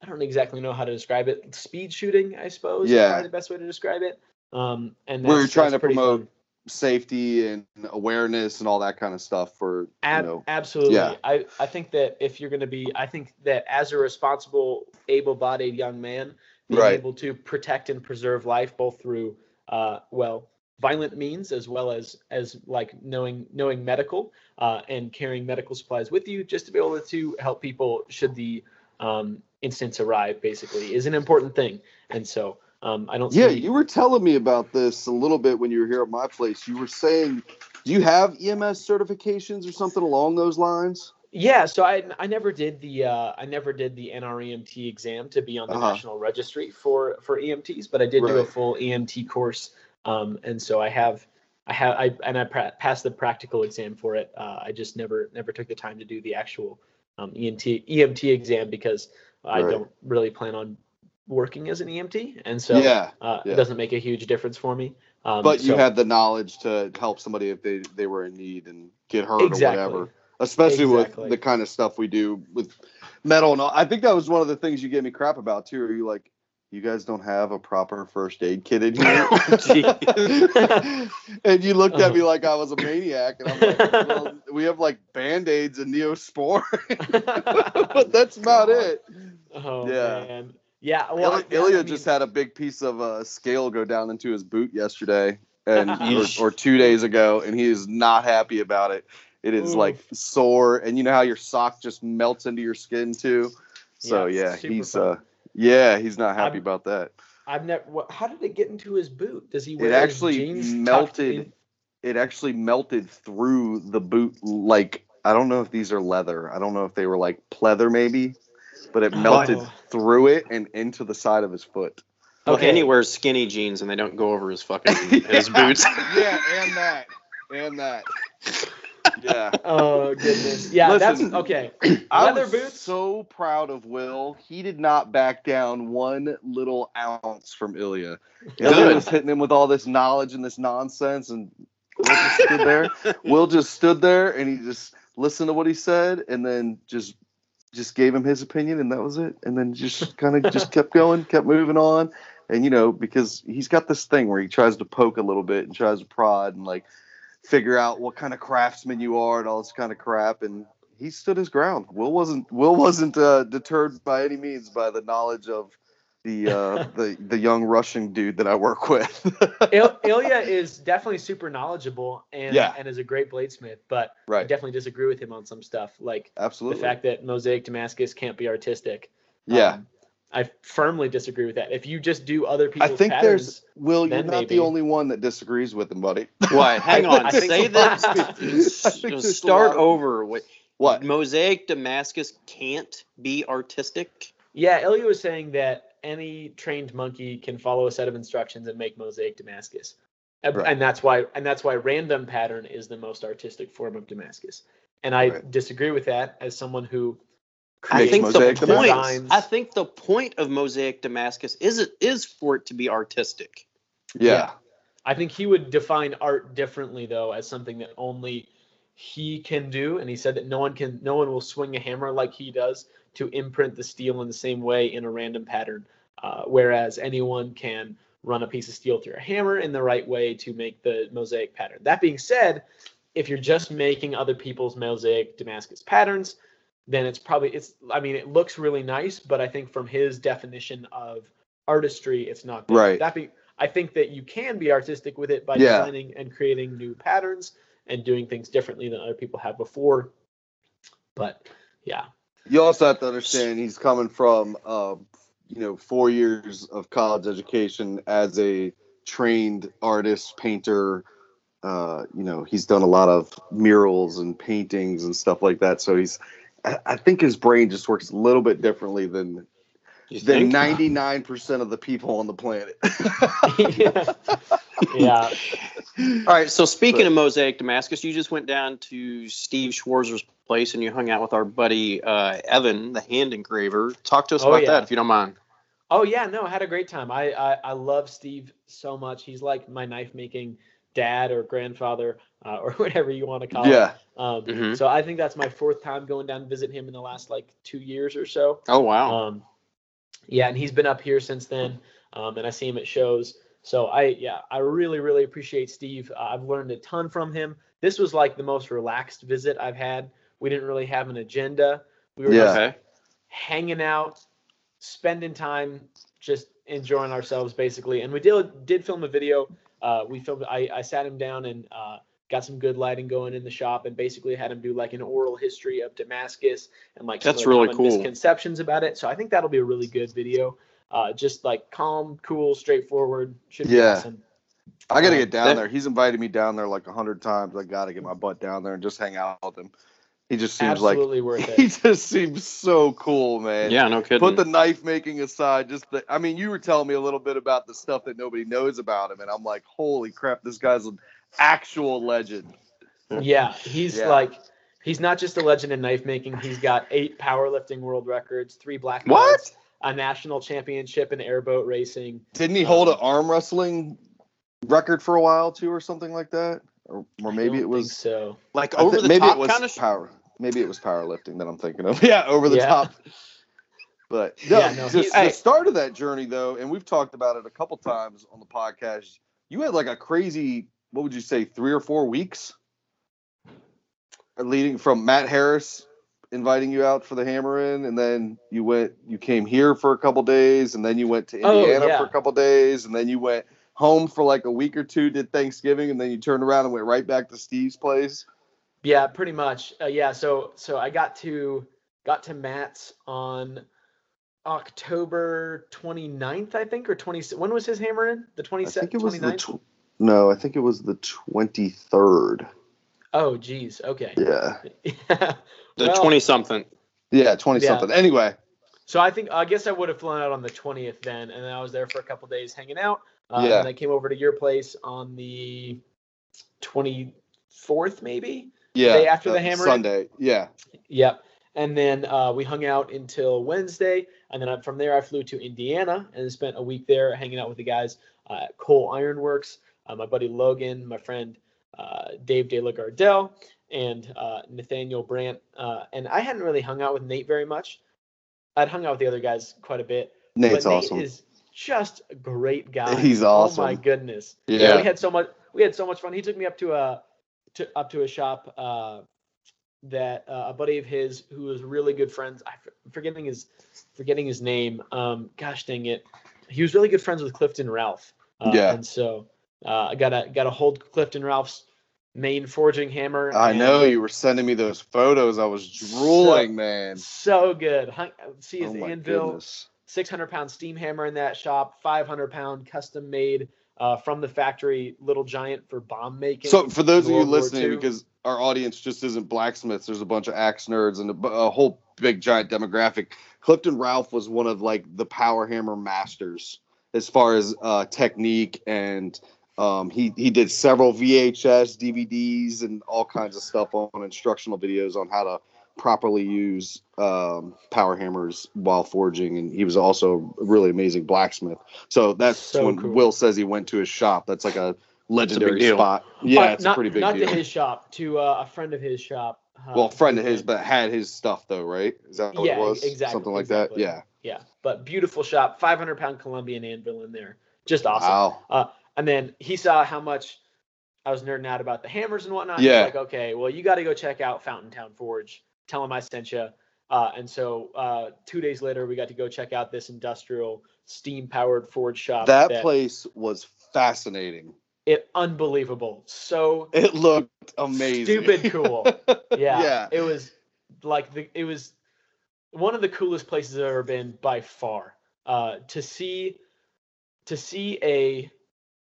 I don't exactly know how to describe it. Speed shooting, I suppose. is Yeah. probably the best way to describe it. Um, and Where you're trying to promote fun. safety and awareness and all that kind of stuff for Ab- you know absolutely. yeah. I, I think that if you're going to be, I think that as a responsible, able bodied young man, being Right. able to protect and preserve life both through, uh, well, violent means as well as as like knowing knowing medical uh, and carrying medical supplies with you just to be able to help people should the um, instance arrive basically is an important thing and so um, i don't Yeah, see you were telling me about this a little bit when you were here at my place. You were saying, do you have EMS certifications or something along those lines? Yeah, so I I never did the uh, I never did the NREMT exam to be on the Uh-huh. national registry for for EMTs, but I did do a full EMT course, um, and so I have I have I and I pra- passed the practical exam for it. Uh, I just never never took the time to do the actual um, EMT EMT exam because I Right. don't really plan on working as an EMT, and so yeah, uh, yeah. it doesn't make a huge difference for me. Um, but you so- had the knowledge to help somebody if they they were in need and get hurt Exactly. or whatever. Especially Exactly. with the kind of stuff we do with metal and all. I think that was one of the things you gave me crap about too. Are you like, you guys don't have a proper first aid kit in *laughs* here? *laughs* and you looked at me like I was a maniac, and I'm like, well, *laughs* we have like band aids and neosporin, but that's about it. oh Yeah. man, yeah. Well, Ilya, I- I mean- just had a big piece of uh, scale go down into his boot yesterday, and or, or two days ago, and he is not happy about it. It is like sore, and you know how your sock just melts into your skin too. So Yeah, yeah, he's fun. uh, yeah, he's not happy I'm- about that. I've never. What, how did it get into his boot? Does he wear It his actually jeans melted. It actually melted through the boot. Like I don't know if these are leather. I don't know if they were like pleather maybe, but it oh. melted Oh. through it and into the side of his foot. Okay. Okay. And he wears skinny jeans and they don't go over his fucking *laughs* his boots. *laughs* yeah, and that, and that. Yeah. *laughs* Oh goodness. Yeah, Listen, that's okay. *clears throat* I Leather was boots? so proud of Will. He did not back down one little ounce from Ilya. *laughs* Ilya Good. was hitting him with all this knowledge and this nonsense, and Will just stood there. *laughs* Will just stood there and he just listened to what he said, and then just just gave him his opinion, and that was it. And then just kind of just kept going, kept moving on. And you know, because he's got this thing where he tries to poke a little bit and tries to prod and like figure out what kind of craftsman you are and all this kind of crap. And he stood his ground. Will wasn't Will wasn't uh, deterred by any means by the knowledge of the uh, *laughs* the the young Russian dude that I work with. *laughs* Il- Ilya is definitely super knowledgeable and Yeah. and is a great bladesmith, but I definitely disagree with him on some stuff, like Absolutely. the fact that Mosaic Damascus can't be artistic. yeah. Um, I firmly disagree with that. If you just do other people's I think patterns, there's Will. You're not maybe. the only one that disagrees with him, buddy. *laughs* What? *laughs* Hang on. I Say so. that. *laughs* I think there's a Start over. What? What? Mosaic Damascus can't be artistic. Yeah, Ilya was saying that any trained monkey can follow a set of instructions and make mosaic Damascus. And- Right. And that's why and that's why random pattern is the most artistic form of Damascus. And I Right. disagree with that as someone who I Makes think the Mosaic point. I think the point of Mosaic Damascus is it is for it to be artistic. Yeah. I think he would define art differently though as something that only he can do and he said that no one can no one will swing a hammer like he does to imprint the steel in the same way in a random pattern uh, whereas anyone can run a piece of steel through a hammer in the right way to make the mosaic pattern that being said if you're just making other people's mosaic damascus patterns then it's probably it's i mean it looks really nice but i think from his definition of artistry it's not good. Right. that be i think that you can be artistic with it by Yeah. designing and creating new patterns and doing things differently than other people have before but yeah You also have to understand he's coming from, uh, you know, four years of college education as a trained artist, painter. Uh, you know, he's done a lot of murals and paintings and stuff like that. So he's, I, I think his brain just works a little bit differently than You than ninety nine percent of the people on the planet. *laughs* yeah yeah *laughs* All right. So speaking of Mosaic Damascus, you just went down to Steve Schwarzer's place and you hung out with our buddy uh, Evan, the hand engraver. Talk to us Oh, about yeah. that if you don't mind. Oh yeah, no, I had a great time. I, I I love Steve so much. He's like my knife making dad or grandfather uh, *laughs* or whatever you want to call yeah, it. Um, Mhm. So I think that's my fourth time going down to visit him in the last like two years or so. Oh wow. Um, yeah, and he's been up here since then, um, and I see him at shows. So I yeah, I really really appreciate Steve. Uh, I've learned a ton from him. This was like the most relaxed visit I've had. We didn't really have an agenda. We were Yeah. just Okay. hanging out, spending time, just enjoying ourselves basically. And we did did film a video Uh, we filmed. I, I sat him down and uh, got some good lighting going in the shop, and basically had him do like an oral history of Damascus and like That's really cool. misconceptions about it. So I think that'll be a really good video. Uh, just like calm, cool, straightforward. Should be Yeah. awesome. I got to Uh, get down there. He's invited me down there like a hundred times. I got to get my butt down there and just hang out with him. He just seems Absolutely worth *laughs* like it. he just seems so cool, man. Yeah, no kidding. Put the knife making aside, just the. I mean, you were telling me a little bit about the stuff that nobody knows about him, and I'm like, holy crap, this guy's an actual legend. Yeah, he's Yeah. like he's not just a legend in knife making. He's got eight powerlifting world records, three black What? belts, a national championship in airboat racing. Didn't he hold an Um, arm wrestling record for a while too, or something like that? Or, or I maybe don't it think was so. like over thi- the maybe top it was kind of. power. Maybe it was powerlifting that I'm thinking of. *laughs* Yeah, over the Yeah. top. But no, *laughs* Yeah, no, just he's- the start of that journey though, and we've talked about it a couple times on the podcast. You had like a crazy, what would you say, three or four weeks, leading from Matt Harris inviting you out for the hammer in, and then you went, you came here for a couple days, and then you went to Oh, Indiana yeah. for a couple days, and then you went home for like a week or two, did Thanksgiving, and then you turned around and went right back to Steve's place. Yeah, pretty much. Uh, yeah, so so I got to got to Matt's on October 29th, I think, or 20. When was his hammer in? The I 27th, think it was the 29th? tw- no, I think it was the twenty third. oh, geez. Okay. Yeah, *laughs* The Well, twenty something. yeah, twenty Yeah. something. Anyway, So I think I guess I would have flown out on the 20th then, and then I was there for a couple days hanging out. Uh, Yeah. And I came over to your place on the 24th, maybe. yeah, Day after the uh, hammer? Sunday. Yeah, Yep. And then uh, we hung out until Wednesday, and then from there I flew to Indiana and spent a week there hanging out with the guys uh, at Cole Ironworks, uh, my buddy Logan, my friend uh, Dave De La Gardelle, and uh, Nathaniel Brandt. Uh, and I hadn't really hung out with Nate very much. I'd hung out with the other guys quite a bit. Nate's Nate awesome. is just a great guy. He's awesome. Oh my goodness. Yeah. we had so much. We had so much fun. He took me up to a to up to a shop uh, that uh, a buddy of his who was really good friends. I'm forgetting his forgetting his name. Um, gosh dang it. He was really good friends with Clifton Ralph. Uh, Yeah. And so uh, I got to got to hold Clifton Ralph's main forging hammer. I know you were sending me those photos. I was drooling, man. So good. Hung, see his Oh anvil. goodness. 600 pound steam hammer in that shop, 500 pound custom made uh, from the factory, Little Giant for bomb making. So for those of you listening, because our audience just isn't blacksmiths, there's a bunch of axe nerds and a, a whole big giant demographic. Clifton Ralph was one of like the power hammer masters as far as uh, technique and um, he he did several VHS DVDs and all kinds of stuff on instructional videos on how to properly use um, power hammers while forging and he was also a really amazing blacksmith so that's So when cool. will says he went to his shop that's like a legendary deal. spot yeah Uh, it's not, a pretty big not deal to his shop, to uh, a friend of his shop. uh, well a friend of his but had his stuff though right is that what Yeah, it was exactly, something like exactly. that yeah, Yeah, but beautiful shop, 500 pound Columbian anvil in there, just awesome. wow And then he saw how much I was nerding out about the hammers and whatnot. Yeah. He's like, okay, well, you got to go check out Fountaintown Forge. Tell him I sent you. Uh, and so uh, two days later, we got to go check out this industrial steam powered forge shop. that place was fascinating It unbelievable. So it looked amazing stupid cool. *laughs* Yeah. Yeah. It was like the it was one of the coolest places I've ever been by far. Uh, to see to see a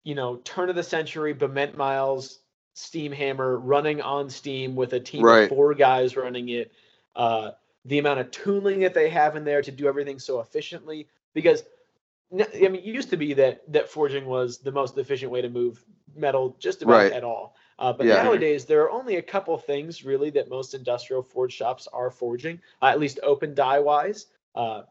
you know turn of the century Bement Miles steam hammer running on steam with a team Right. of four guys running it. Uh, the amount of tooling that they have in there to do everything so efficiently because I mean, it used to be that that forging was the most efficient way to move metal just about Right. at all. Uh, but Yeah. nowadays, there are only a couple things really that most industrial forge shops are forging, uh, at least open die wise. Uh,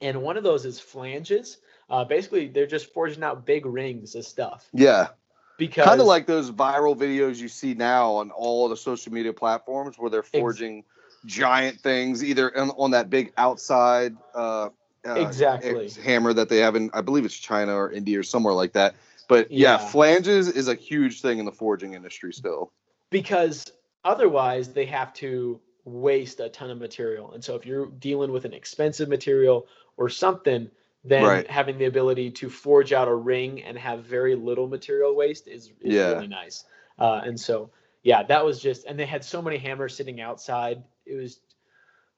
and one of those is flanges. Uh, basically, they're just forging out big rings of stuff yeah because kind of like those viral videos you see now on all the social media platforms where they're forging giant things either on, on that big outside uh, uh, Exactly. ex- hammer that they have in i believe it's china or india or somewhere like that but yeah, Yeah. flanges is a huge thing in the forging industry still because otherwise they have to waste a ton of material. And so if you're dealing with an expensive material or something, then Right. having the ability to forge out a ring and have very little material waste is, is Yeah. really nice. Uh, and so, yeah, that was just, and they had so many hammers sitting outside. It was,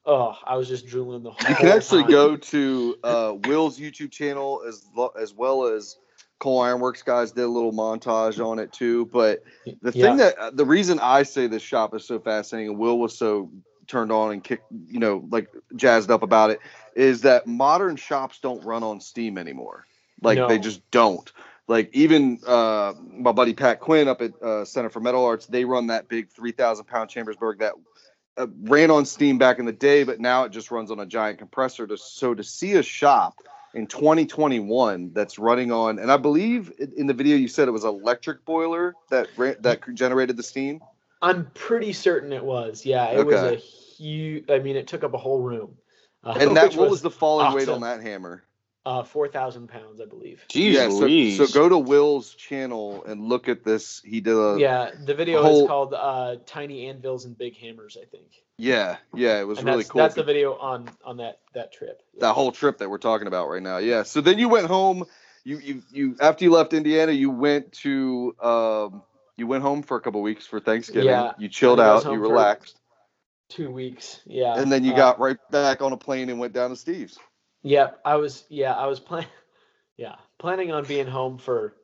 oh, I was just drooling the whole time. You can actually time. go to uh, Will's YouTube channel as lo- as well as Cole Ironworks guys did a little montage on it too. But the Yeah. thing that uh, the reason I say this shop is so fascinating and Will was so turned on and kicked, you know, like jazzed up about it is that modern shops don't run on Steam anymore. Like they just don't. Like even uh, my buddy Pat Quinn up at uh, Center for Metal Arts, they run that big three thousand pound Chambersburg that uh, ran on Steam back in the day, but now it just runs on a giant compressor. To, so to see a shop in 2021 that's running on, and I believe in- in the video you said it was electric boiler that ran, that generated the steam. I'm pretty certain it was. Yeah, it was a huge, I mean, it took up a whole room. Uh, And *laughs* that what was the falling weight on that hammer? uh, 4,000 pounds, I believe. Jeez yeah, so, so go to Will's channel and look at this. He did a yeah, the video whole- is called uh, "Tiny Anvils and Big Hammers," I think. yeah, yeah, it was and really that's, cool. That's the video on on that that trip. that whole trip that we're talking about right now. Yeah. So then you went home. You you you after you left Indiana, you went to um you went home for a couple weeks for Thanksgiving. Yeah, You chilled out. You home for- relaxed, Two weeks. Yeah. and then you Uh, got right back on a plane and went down to Steve's. Yep, I was. Yeah, I was planning. *laughs* Yeah, planning on being home for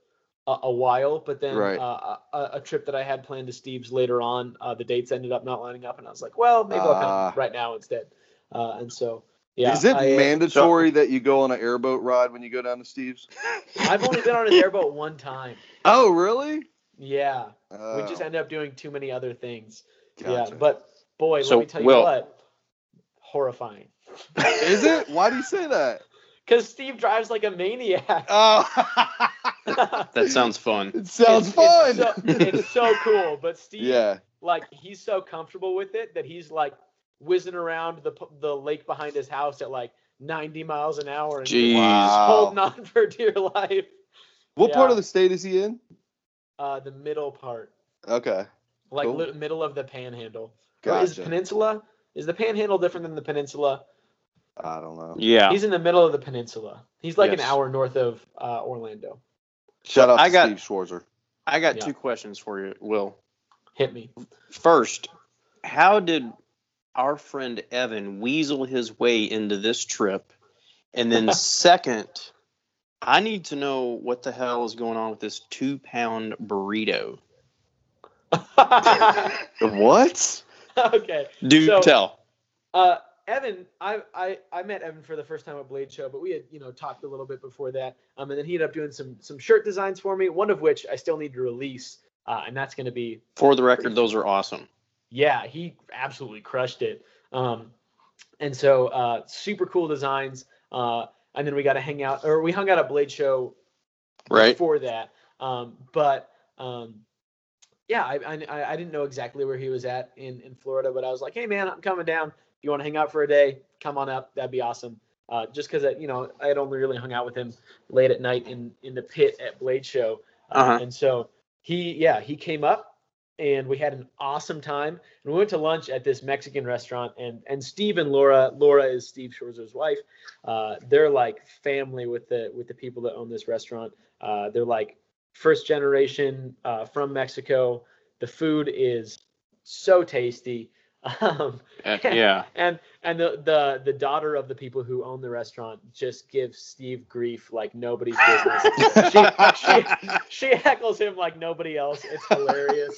a, a while, but then Right. uh, a, a trip that I had planned to Steve's later on, uh, the dates ended up not lining up, and I was like, well, maybe I'll Ah. come right now instead. Uh, and so, yeah, Is it I, mandatory that you go on an airboat ride when you go down to Steve's? *laughs* I've only been on an airboat *laughs* one time. Oh, really? Yeah, we Oh, just ended up doing too many other things. gotcha. Yeah, but boy, So, let me tell you Will- what, horrifying. is it? Why do you say that? *laughs* Because Steve drives like a maniac. Oh, *laughs* that sounds fun. it sounds It's- fun. It's so, it's so cool, but Steve, yeah. like he's so comfortable with it that he's like whizzing around the the lake behind his house at like 90 miles an hour and Jeez. Wow. holding on *laughs* for dear life. What part of the state is he in? Uh, the middle part, Okay. like Cool. li- middle of the panhandle. Or is peninsula? Is the panhandle different than the peninsula? I don't know. Yeah. He's in the middle of the peninsula. He's like an hour north of uh, Orlando. Shout out I to got- Steve Schwarzer. I got Yeah. two questions for you, Will. Hit me. First, how did our friend Evan weasel his way into this trip? And then *laughs* second, I need to know what the hell is going on with this two pound burrito. *laughs* What? *laughs* okay. Do So- tell. Uh, Evan, I, I I met Evan for the first time at Blade Show, but we had you know talked a little bit before that. Um, and then he ended up doing some some shirt designs for me. One of which I still need to release, uh, and that's going to be For the record, those are awesome. yeah, he absolutely crushed it. Um, and so uh, super cool designs. Uh, and then we got to hang out, or we hung out at Blade Show Right? before that. Um, but um, yeah, I, I I didn't know exactly where he was at in in Florida, but I was like, hey man, I'm coming down. If you want to hang out for a day, come on up. That'd be awesome. Uh, just because you know I had only really hung out with him late at night in in the pit at Blade Show, uh, Uh-huh. and so he yeah he came up and we had an awesome time. And we went to lunch at this Mexican restaurant, and and Steve and Laura, Laura is Steve Schwarzer's wife. Uh, they're like family with the with the people that own this restaurant. Uh, they're like first generation uh, from Mexico. The food is so tasty. *laughs* Um, Uh, *laughs* yeah. and and the, the the daughter of the people who own the restaurant just gives Steve grief like nobody's business. *laughs* she, she she heckles him like nobody else. It's hilarious.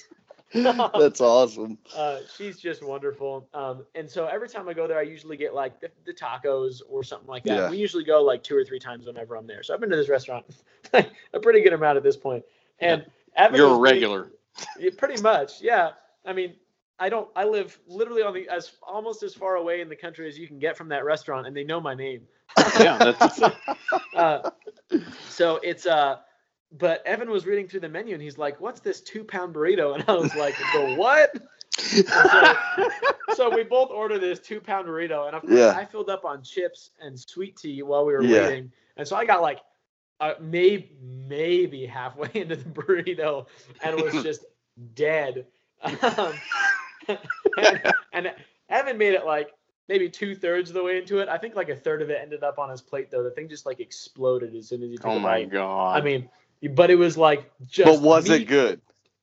*laughs* That's awesome. Uh, she's just wonderful. Um, and so every time I go there, I usually get like the, the tacos or something like that. Yeah. We usually go like two or three times whenever I'm there. So I've been to this restaurant *laughs* a pretty good amount at this point. And Evan You're a regular. *laughs* yeah, pretty much, yeah. I mean, I don't. I live literally on the as almost as far away in the country as you can get from that restaurant, and they know my name. Yeah, that's uh, so it's uh, but Evan was reading through the menu, and he's like, "What's this two pound burrito?" And I was like, "The what?" So, so we both ordered this two pound burrito, and of course, Yeah. I filled up on chips and sweet tea while we were Yeah. waiting, and so I got like. Uh, maybe maybe halfway *laughs* into the burrito and was *laughs* just dead. Um, and, and Evan made it like maybe two thirds of the way into it. I think like a third of it ended up on his plate though. The thing just like exploded as soon as he took Oh a my bite. god. I mean, but it was like just. But was it good?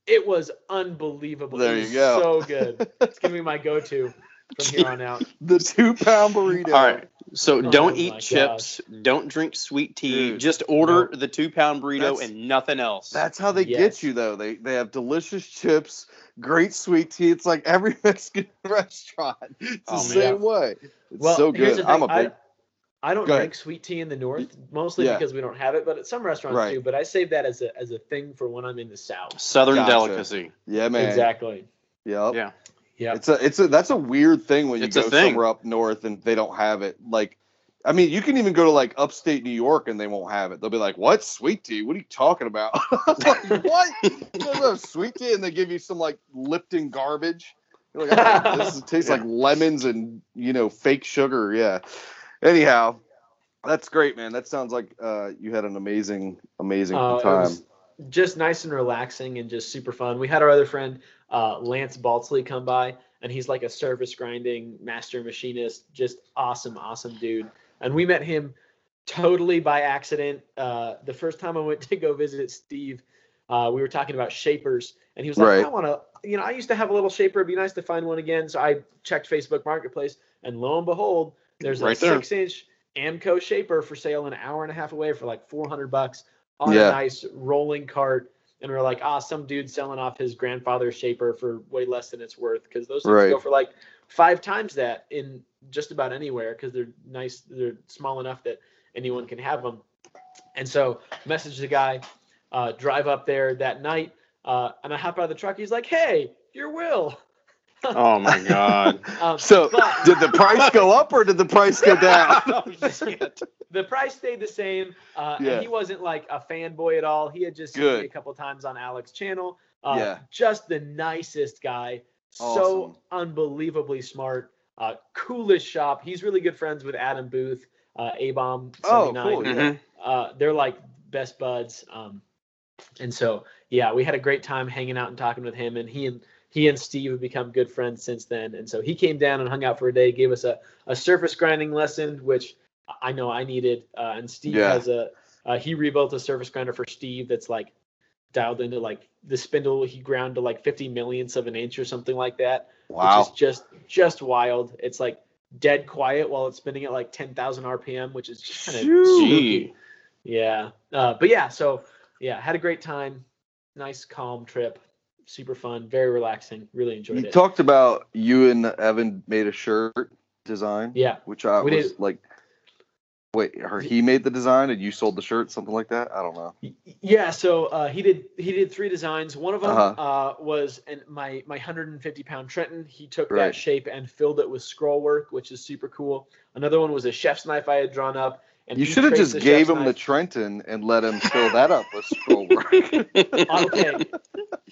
It was unbelievable. There it you was go. So good. It's gonna be my *laughs* go-to from here on out. The two pound burrito. All right. So Oh don't my eat gosh. chips. Don't drink sweet tea. Dude. just order the two pound burrito That's- and nothing else. That's how they Yes. get you though. They they have delicious chips, great sweet tea. It's like every *laughs* Mexican restaurant. It's oh the Oh, man. same way. It's Well, so good. I'm a big I, I don't Go ahead. drink sweet tea in the north, mostly Yeah. because we don't have it, but at some restaurants Right. do. But I save that as a as a thing for when I'm in the south. Southern Gotcha. delicacy. yeah man. Exactly. Yep. Yeah. Yeah. It's a it's a that's a weird thing when you It's go somewhere up north and they don't have it. Like I mean, you can even go to like upstate New York and they won't have it. They'll be like, "What sweet tea? What are you talking about?" *laughs* Like, what? *laughs* No, no, sweet tea, and they give you some like Lipton garbage. You're like, *laughs* "Oh, this tastes Yeah. like lemons and you know fake sugar. Yeah. Anyhow, that's great, man. That sounds like uh, you had an amazing, amazing Uh, time. just nice and relaxing and just super fun. We had our other friend uh, Lance Baltzley come by, and he's like a service grinding master machinist, just awesome, awesome dude. And we met him totally by accident. Uh, the first time I went *laughs* to go visit Steve, uh, we were talking about shapers, and he was like, Right. "I want to, you know, I used to have a little shaper. It'd be nice to find one again." So I checked Facebook Marketplace, and lo and behold, there's a there. six-inch Ammco shaper for sale an hour and a half away for like 400 bucks on Yeah. a nice rolling cart. And we're like, ah, some dude selling off his grandfather's shaper for way less than it's worth because those things Right. go for like five times that in just about anywhere because they're nice, they're small enough that anyone can have them. And so, message the guy, uh, drive up there that night, uh, and I hop out of the truck. He's like, "Hey, you're Will." Oh my god. *laughs* Um, So, but- did the price go up or did the price go *laughs* down? *laughs* oh, shit. the price stayed the same. Uh, Yeah. And he wasn't like a fanboy at all. He had just seen me a couple times on Alec's channel. Uh, Yeah. Just the nicest guy. Awesome. So unbelievably smart. Uh, coolest shop. He's really good friends with Adam Booth, uh, A Bomb. Oh, cool. Yeah. Mhm. Uh, they're like best buds. Um, and so, yeah, we had a great time hanging out and talking with him. And he and he and Steve have become good friends since then. And so he came down and hung out for a day, gave us a, a surface grinding lesson, which I know I needed. Uh, and Steve Yeah. has a uh, he rebuilt a surface grinder for Steve that's like dialed into like the spindle he ground to like 50 millionths of an inch or something like that, Wow. which is just just wild. It's like dead quiet while it's spinning at like 10,000 RPM, which is kind of. Gee. yeah. Uh, but yeah, so yeah, had a great time. Nice, calm trip. Super fun. Very relaxing. Really enjoyed You it. You talked about you and Evan made a shirt design, yeah. which I We was did. like, wait, or he made the design and you sold the shirt, something like that. I don't know. Yeah. So uh, he did he did three designs. One of them Uh-huh. uh, was and my my 150 pound Trenton. He took that shape and filled it with scroll work, which is super cool. Another one was a chef's knife I had drawn up. And You should have just gave chef's him the. Trenton and let him fill *laughs* that up with scroll *laughs* work. okay.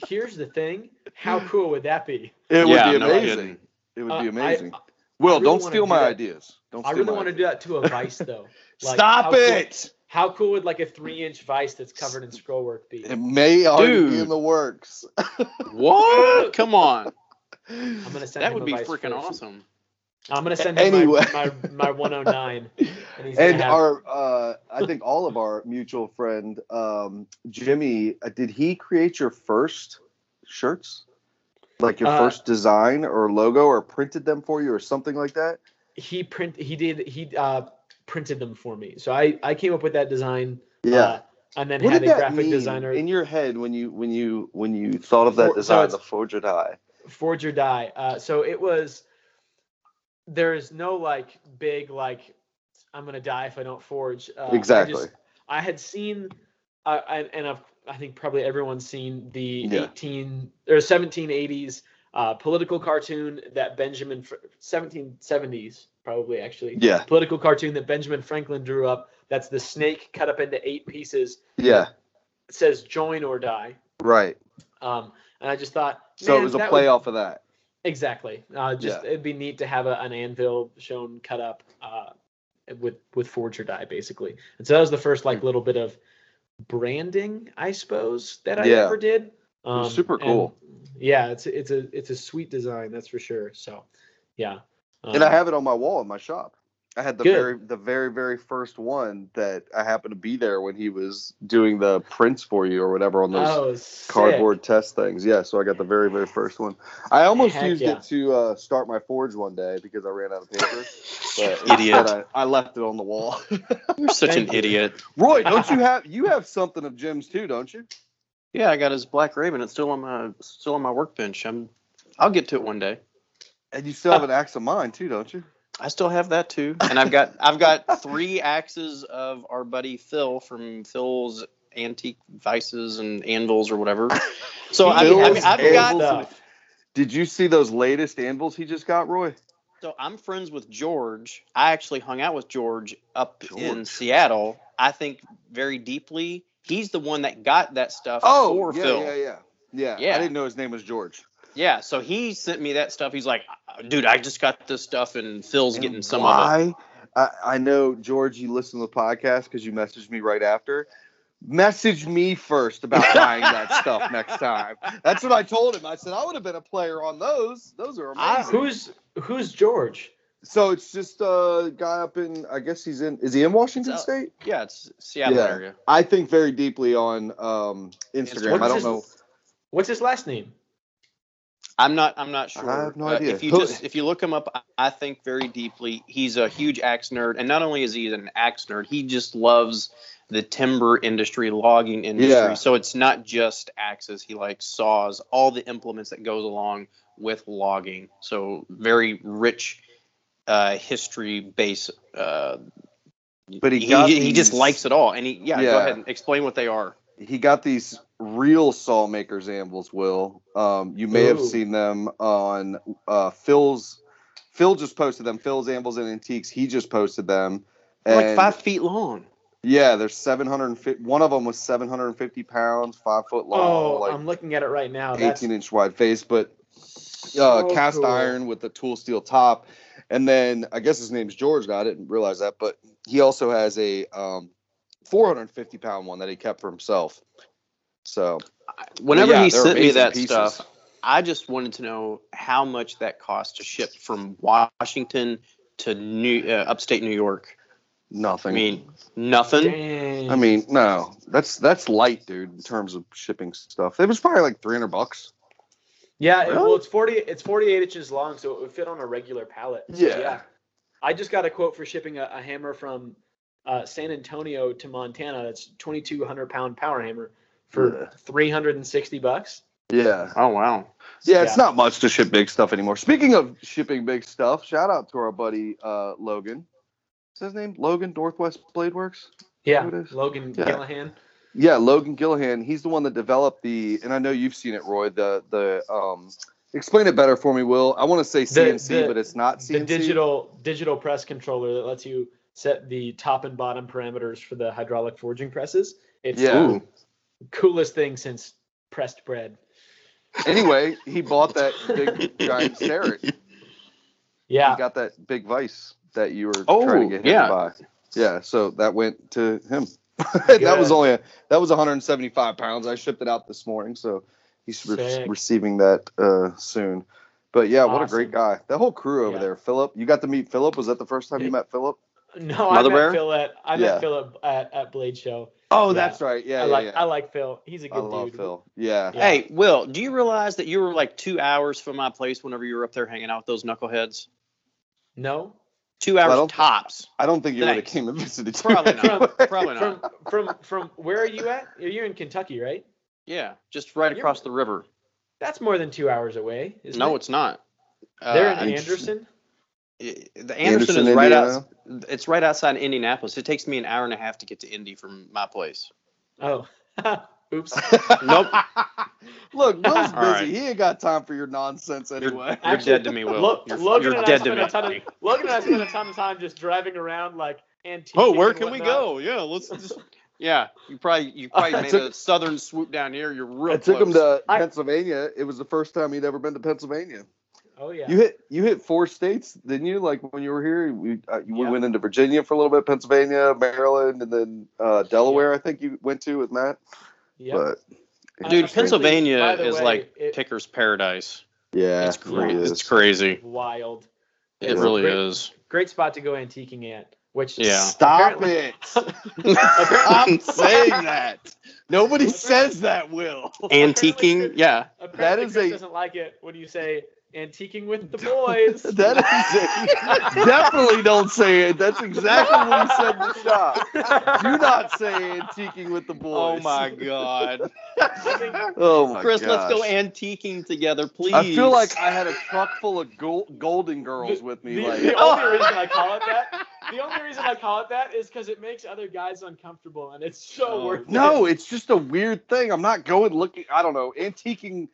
Here's the thing. How cool would that be? It would be amazing. kidding. it would Uh, be I- amazing. I, Will, really don't steal do my that. ideas. Don't I really my want to do that to a vice though. *laughs* Like, Stop how cool- it! How cool would like a three inch vise that's covered in scroll work be? It may already be in the works. what? Come on. I'm gonna send That him would a be freaking first. awesome. I'm gonna send him Anyway. my, my *laughs* my 109. And, and our uh i think all of our mutual friend um jimmy uh, did he create your first shirts like your Uh, first design or logo or printed them for you or something like that he print he did he uh printed them for me. So I I came up with that design. yeah uh, and then what had a graphic designer in your head when you when you when you thought of that For- design it's- the forge or die forge or die. Uh, so it was. There is no like big like I'm gonna die if I don't forge. Uh, I exactly just- I had seen, uh, and, and I've, I think probably everyone's seen the Yeah. 18 or 1780s uh, political cartoon that Benjamin 1770s probably actually yeah political cartoon that Benjamin Franklin drew up. That's the snake cut up into eight pieces. yeah It says join or die. right Um, and I just thought, so it was a play would- off of that Exactly. Uh, just it'd be neat to have a, an anvil shown cut up uh, with with forge or die basically. And so that was the first like little bit of branding, I suppose, that I Yeah. ever did. Um, super cool. Yeah, it's it's a it's a sweet design, that's for sure. So, yeah. and I Um, have it on my wall in my shop. I had the Good. very the very very first one that I happened to be there when he was doing the prints for you or whatever on those oh, cardboard test things. Yeah, so I got the very very first one. I almost Heck used yeah. it to uh, start my forge one day because I ran out of paper. *laughs* But *laughs* Idiot. I, I left it on the wall. *laughs* You're such an idiot. Roy, don't you have you have something of Jim's too, don't you? Yeah, I got his Black Raven. It's still on my still on my workbench. I'm I'll get to it one day. And you still have an axe of mine too, don't you? I still have that too, and I've got I've got three axes of our buddy Phil from Phil's Antique Vices and Anvils or whatever. So I mean, I mean, I've Phil's got Anvils. stuff. Did you see those latest anvils he just got, Roy? so I'm friends with George. I actually hung out with George up in Seattle. I think very deeply. He's the one that got that stuff Oh, for yeah, Phil. yeah, yeah, yeah. Yeah. I didn't know his name was George. Yeah, so he sent me that stuff. He's like, dude, I just got this stuff, and Phil's And getting some of it. why? I, I know George. You listen to the podcast because you messaged me right after. Message me first about *laughs* buying that stuff next time. That's what I told him. I said I would have been a player on those. Those are I- amazing. Who's who's George? so it's just a guy up in. I guess he's in. Is he in Washington It's State? Yeah, it's Seattle Yeah. area. I think very deeply on um, Instagram. What's I don't his- know. What's his last name? I'm not. I'm not sure. I have no Uh, idea. if you just if you look him up, I- think very deeply. He's a huge axe nerd, and not only is he an axe nerd, he just loves the timber industry, logging industry. Yeah. So it's not just axes. He likes saws, all the implements that goes along with logging. So very rich uh, history base. Uh, But he he, got he, just likes it all. And he yeah, go ahead and explain what they are. he got these real saw makers anvils will um you may have seen them on uh phil's phil just posted them phil's anvils and antiques he just posted them They're like five feet long. yeah there's 750 one of them was 750 pounds five foot long Oh, like I'm looking at it right now. That's 18 inch wide face but uh so cast cool. iron with the tool steel top and then i guess his name's george now i didn't realize that but he also has a um 450 pound one that he kept for himself so Whenever yeah, he sent me that pieces. stuff, I just wanted to know how much that cost to ship from Washington to New uh, upstate New York. Nothing. I mean, nothing. Dang. I mean, no, that's that's light, dude. In terms of shipping stuff, it was probably like three hundred bucks. yeah. Really? well, it's forty. It's forty-eight inches long, so it would fit on a regular pallet. So, Yeah. I just got a quote for shipping a, a hammer from uh, San Antonio to Montana. That's twenty-two hundred pound power hammer for Ugh. three hundred and sixty bucks. Yeah, Oh wow. yeah, it's Yeah. not much to ship big stuff anymore. Speaking of shipping big stuff, shout out to our buddy uh, Logan. What's his name? Logan Northwest Blade Works. Yeah, Who it is? Logan Yeah. Gillahan. Yeah, Logan Gillahan. He's the one that developed the, and I know you've seen it, Roy. The the um, explain it better for me, Will. I want to say CNC, the- but it's not CNC. The digital digital press controller that lets you set the top and bottom parameters for the hydraulic forging presses. It's Yeah. the coolest thing since pressed bread. Anyway, he bought that *laughs* big giant Sarah. Yeah. he got that big vice that you were Oh, trying to get him yeah. to buy. Yeah, so that went to him. *laughs* that was only a, that was 175 pounds. I shipped it out this morning, so he's re- receiving that uh, soon. But yeah, what a great guy. That whole crew over Yeah. there. Philip, you got to meet Philip. Was that the first time you met Philip? No, Mother I met Bear? Phil at I Yeah. met Phil at, at, at Blade Show. Oh, Yeah. that's right. Yeah, I yeah, like yeah. I like Phil. He's a good love dude. Phil. Yeah. Yeah. Hey, Will, do you realize that you were like two hours from my place whenever you were up there hanging out with those knuckleheads? No, Two hours don't- tops. I don't think you would have came and visited. Probably not. anyway. *laughs* Probably from not. from from from where are you at? You're in Kentucky, right? Yeah, just right You're- across the river. That's more than two hours away. Isn't No, it? it's not. Uh, They're in I- Anderson. The Anderson, Anderson, is right out. It's right outside Indianapolis. It takes me an hour and a half to get to Indy from my place. Oh, *laughs* oops. Nope. *laughs* Look, Will's busy. All right. He ain't got time for your nonsense anyway. You're Actually, dead to me, Will. Lo- you're Logan you're dead to me. a ton of Logan and I spent a ton of time just driving around like antique. Oh, where can we go? Yeah, let's just. Yeah, you probably you *laughs* probably I made took- a southern swoop down here. You're real I took him to I- Pennsylvania. It was the first time he'd ever been to Pennsylvania. Oh yeah. You hit you hit four states, didn't you? Like when you were here, we uh, you Yeah. went into Virginia for a little bit, Pennsylvania, Maryland, and then uh, Delaware. I think you went to with Matt. Yep. But Uh, Dude, apparently, Pennsylvania by is way, like it- picker's paradise. yeah, it's it great. is. It's crazy. wild. It Yeah. really Great. is. Great spot to go antiquing at. Which Yeah. Stop it! *laughs* I'm saying that. Nobody says that, Will. Antiquing, yeah. Apparently That is Chris a- doesn't like it when you say antiquing with the *laughs* boys. *laughs* That is a, definitely don't say it. That's exactly what he said in the shop. Do not say antiquing with the oh boys. Oh my god. *laughs* Oh my Chris, let's go antiquing together, please. I feel like I had a truck full of gold, golden girls with me. the, like, the only reason I call it that, the only reason I call it that is because it makes other guys uncomfortable, and it's so Oh, worth no, it. it's just a weird thing. I'm not going looking. I don't know. Antiquing, a-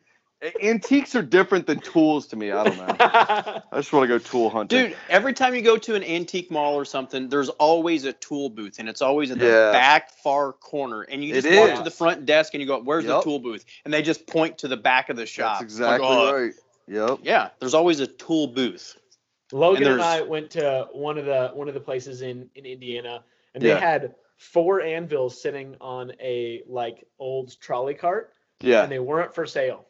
antiques are different than tools to me. I don't know. *laughs* I just want to go tool hunting. Dude, every time you go to an antique mall or something, there's always a tool booth, and it's always in the Yeah. back far corner. And you It just walk is. to the front desk and you go, "Where's the tool booth?" And they just point to the back of the shop. that's It's like, exactly oh, right. Yep. Yeah, there's always a tool booth. Logan And and, I went to one of the one of the places in in Indiana, and Yeah. they had four anvils sitting on a like old trolley cart, Yeah. and they weren't for sale,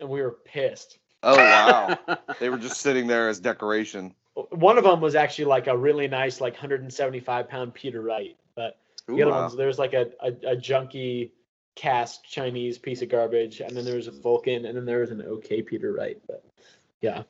and we were pissed. Oh wow. *laughs* they were just sitting there as decoration. One of them was actually like a really nice like 175 pound Peter Wright, but the other wow. ones there was like a, a a junky cast Chinese piece of garbage, and then there was a Vulcan, and then there was an okay Peter Wright, but yeah.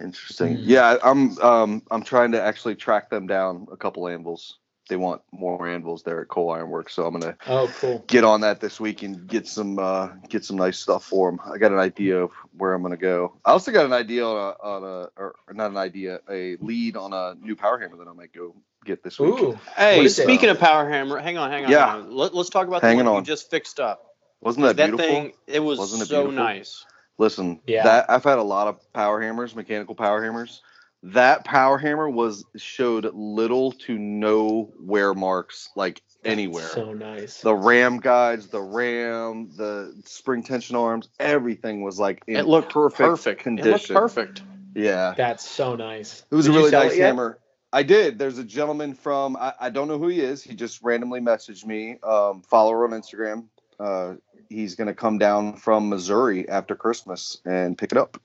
Interesting. Mm. Yeah, I'm um I'm trying to actually track them down a couple anvils. They want more anvils there at Coal Iron Works, so I'm gonna Oh, cool. get on that this week and get some uh get some nice stuff for them. I got an idea of where I'm gonna go. I also got an idea on a on a or not an idea, a lead on a new power hammer that I might go get this week. Ooh, Hey, What is it? speaking of Power Hammer, hang on, hang on. Yeah. hang on. Let, us talk about Hanging the one on. you just fixed up. Wasn't that, That beautiful? thing, it was Wasn't it so beautiful? nice. Listen, Yeah. that I've had a lot of power hammers, mechanical power hammers. That power hammer was showed little to no wear marks like anywhere. So nice. the ram guides, the ram, the spring tension arms, everything was like in It looked perfect, perfect. It condition. looked perfect. Yeah, That's so nice. it was Did a really nice hammer. I did. There's a gentleman from I, I don't know who he is. He just randomly messaged me. Um, follower on Instagram. Uh, he's gonna come down from Missouri after Christmas and pick it up.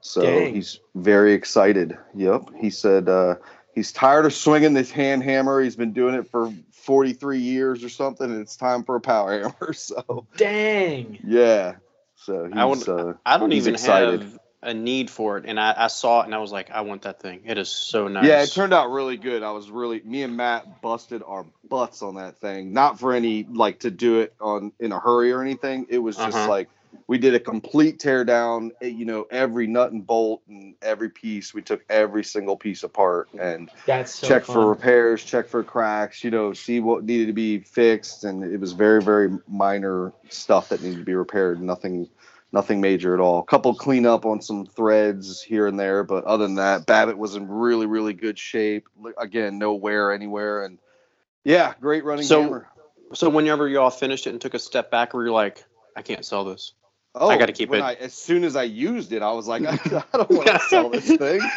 So Dang. he's very excited. Yep. He said uh, he's tired of swinging this hand hammer. He's been doing it for 43 years or something, and it's time for a power hammer. *laughs* So Dang. yeah. So he's I would- uh, I don't He's even excited. have a need for it, and I, I saw it and I was like, I want that thing. It is so nice. Yeah, it turned out really good. I was really me and Matt busted our butts on that thing. Not for any like to do it on in a hurry or anything. It was just Uh-huh. like we did a complete teardown. eh, You know, every nut and bolt and every piece. We took every single piece apart and That's so check fun. for repairs, check for cracks. You know, see what needed to be fixed, and it was very very minor stuff that needed to be repaired. Nothing. Nothing major at all. A couple cleanup on some threads here and there, but other than that, Babbitt was in really, really good shape. Again, no wear anywhere, and yeah, great running So- hammer. So whenever you all finished it and took a step back, were you like, I can't sell this? Oh, I gotta keep when it. I, as soon as I used it, I was like, *laughs* I, don't want to *laughs* sell this thing. *laughs*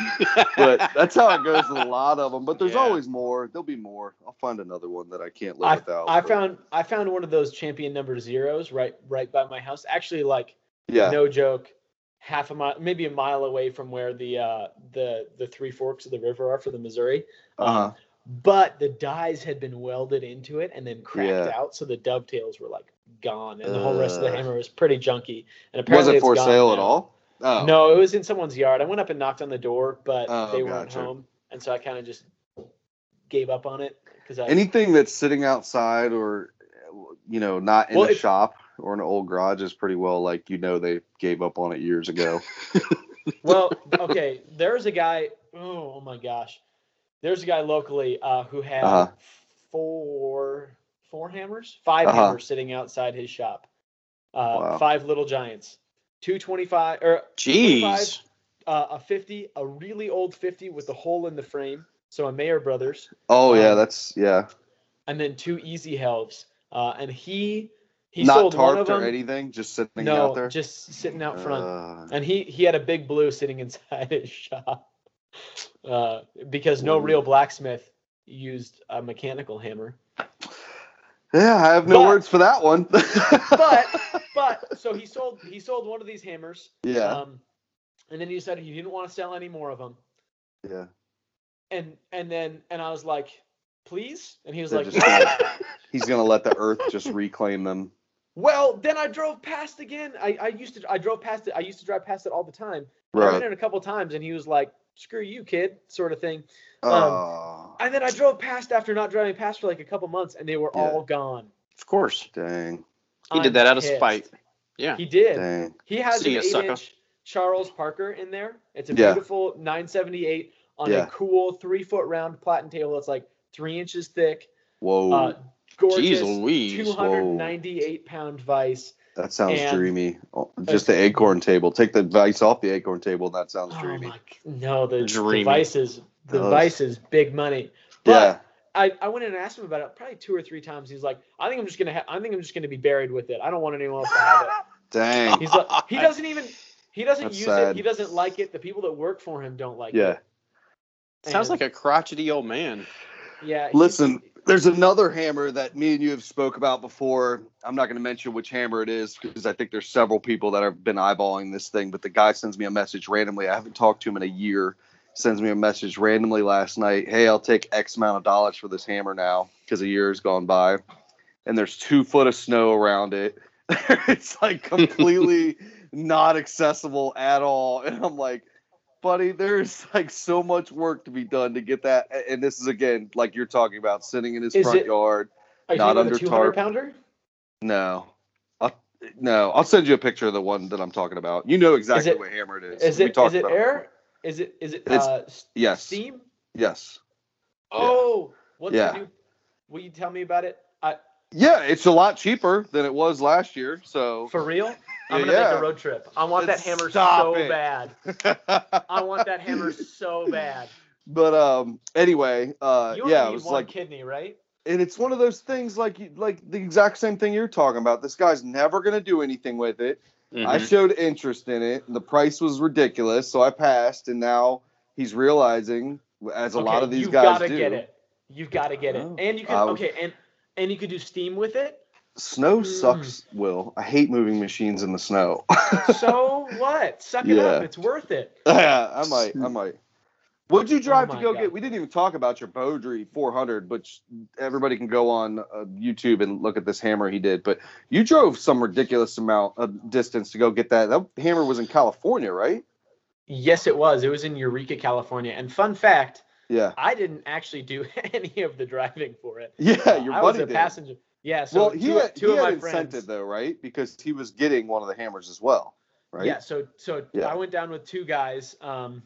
But that's how it goes with a lot of them. But there's Yeah. always more. There'll be more. I'll find another one that I can't live I, without. I but- found I found one of those champion number zeros right right by my house. Actually, like yeah, no joke, half a mile, maybe a mile away from where the uh, the the three forks of the river are for the Missouri. Um, uh-huh. But the dies had been welded into it and then cracked Yeah. out, so the dovetails were like gone, and the whole rest of the hammer was pretty junky. And was apparently it it's for sale at all? Oh, No, it was in someone's yard. I went up and knocked on the door, but Oh, they weren't gotcha. home, and so I kind of just gave up on it because Anything that's sitting outside or you know not in Well, a shop or an old garage is pretty well like you know they gave up on it years ago. well, *laughs* okay. There's a guy. Oh, oh my gosh. There's a guy locally uh, who had Uh-huh. four four hammers, 5 Uh-huh. hammers sitting outside his shop. Uh, Wow. Five little giants, two twenty five or Jeez. uh, a fifty, a really old fifty with a hole in the frame. So a Mayer Brothers, Oh yeah, Um, that's yeah. and then two Easy Helves. Uh, and he he Not sold one of tarped or anything, just sitting no, out there. just sitting out front. Uh, and he he had a big blue sitting *laughs* inside his shop uh, because no real blacksmith used a mechanical hammer. yeah, I have no But- words for that one. *laughs* But but *laughs* so he sold he sold one of these hammers. yeah, Um, and then he decided he didn't want to sell any more of them. yeah. and and then and I was like, please, and he was They're like, gonna- *laughs* he's gonna let the earth just reclaim them. well, then I drove past again. I I used to I drove past it. I used to drive past it all the time. And I Right. went in a couple times, and he was like, screw you, kid, sort of thing. Um, Oh, And then I drove past after not driving past for like a couple months, and they were Yeah. all gone. Of course. dang, He I'm did that out of pissed. spite. Yeah. He did. dang. He has See an sucker. eight-inch Charles Parker in there. It's a Yeah. beautiful 978 on Yeah. a cool three-foot round platen table that's like three inches thick. Whoa, Uh, gorgeous, Jeez Louise. 298 pound vise. That sounds and- dreamy. Oh, Just the acorn table. Take the vice off the acorn table. and That sounds Oh dreamy. my! No, the, the vice is the Those- vice is big money. But yeah, I, I went in and asked him about it probably two or three times. He's like, I think I'm just gonna ha- I think I'm just gonna be buried with it. I don't want anyone else to have it. *laughs* dang. He's like, he *laughs* doesn't even he doesn't That's use sad. it. He doesn't like it. The people that work for him don't like Yeah. it. Yeah. Sounds like a crotchety old man. yeah. he's- Listen, there's another hammer that me and you have spoke about before. I'm not going to mention which hammer it is because I think there's several people that have been eyeballing this thing. But the guy sends me a message randomly. I haven't talked to him in a year. Sends me a message randomly last night. Hey, I'll take X amount of dollars for this hammer now because a year has gone by, and there's two foot of snow around it. *laughs* it's like completely *laughs* not accessible at all. And I'm like, buddy, there's like so much work to be done to get that. And this is again, like you're talking about, sitting in his Is front it- yard. Are not under the 200 tarp. pounder? No, I'll, no, I'll send you a picture of the one that I'm talking about. You know exactly it- what hammer it is. Is it is it air? Is it is it It's- uh, Yes. steam? Yes. Oh, what's Yeah. the new? Will you tell me about it? I, Yeah, it's a lot cheaper than it was last year. So for real? I'm gonna Yeah. make a road trip. I want that Let's hammer so it. bad. I want that hammer so bad. *laughs* but um anyway, uh You only yeah, need it was one like kidney, right? and it's one of those things like like the exact same thing you're talking about. This guy's never going to do anything with it. I Mhm. showed interest in it. The price was ridiculous, so I passed. And now he's realizing, as a lot of these guys do, you've guys gotta do, get it. You've got to get it, Oh, and you can I okay, and and you could do steam with it. Snow Mm. sucks. Will I hate moving machines in the snow? *laughs* So what? Suck it up. It's worth it. *laughs* yeah, I might. I might. What'd you drive Oh to go God. get? We didn't even talk about your Beaudry 400, which everybody can go on uh, YouTube and look at this hammer he did. But you drove some ridiculous amount of distance to go get that. That hammer was in California, right? Yes, it was. It was in Eureka, California. And fun fact, Yeah. I didn't actually do *laughs* any of the driving for it. Yeah, Uh, your I was buddy a did. passenger. Yeah. So well, two, he had, two he of had my incentive friends. though, right? Because he was getting one of the hammers as well, right? Yeah. So so Yeah. I went down with two guys. Um,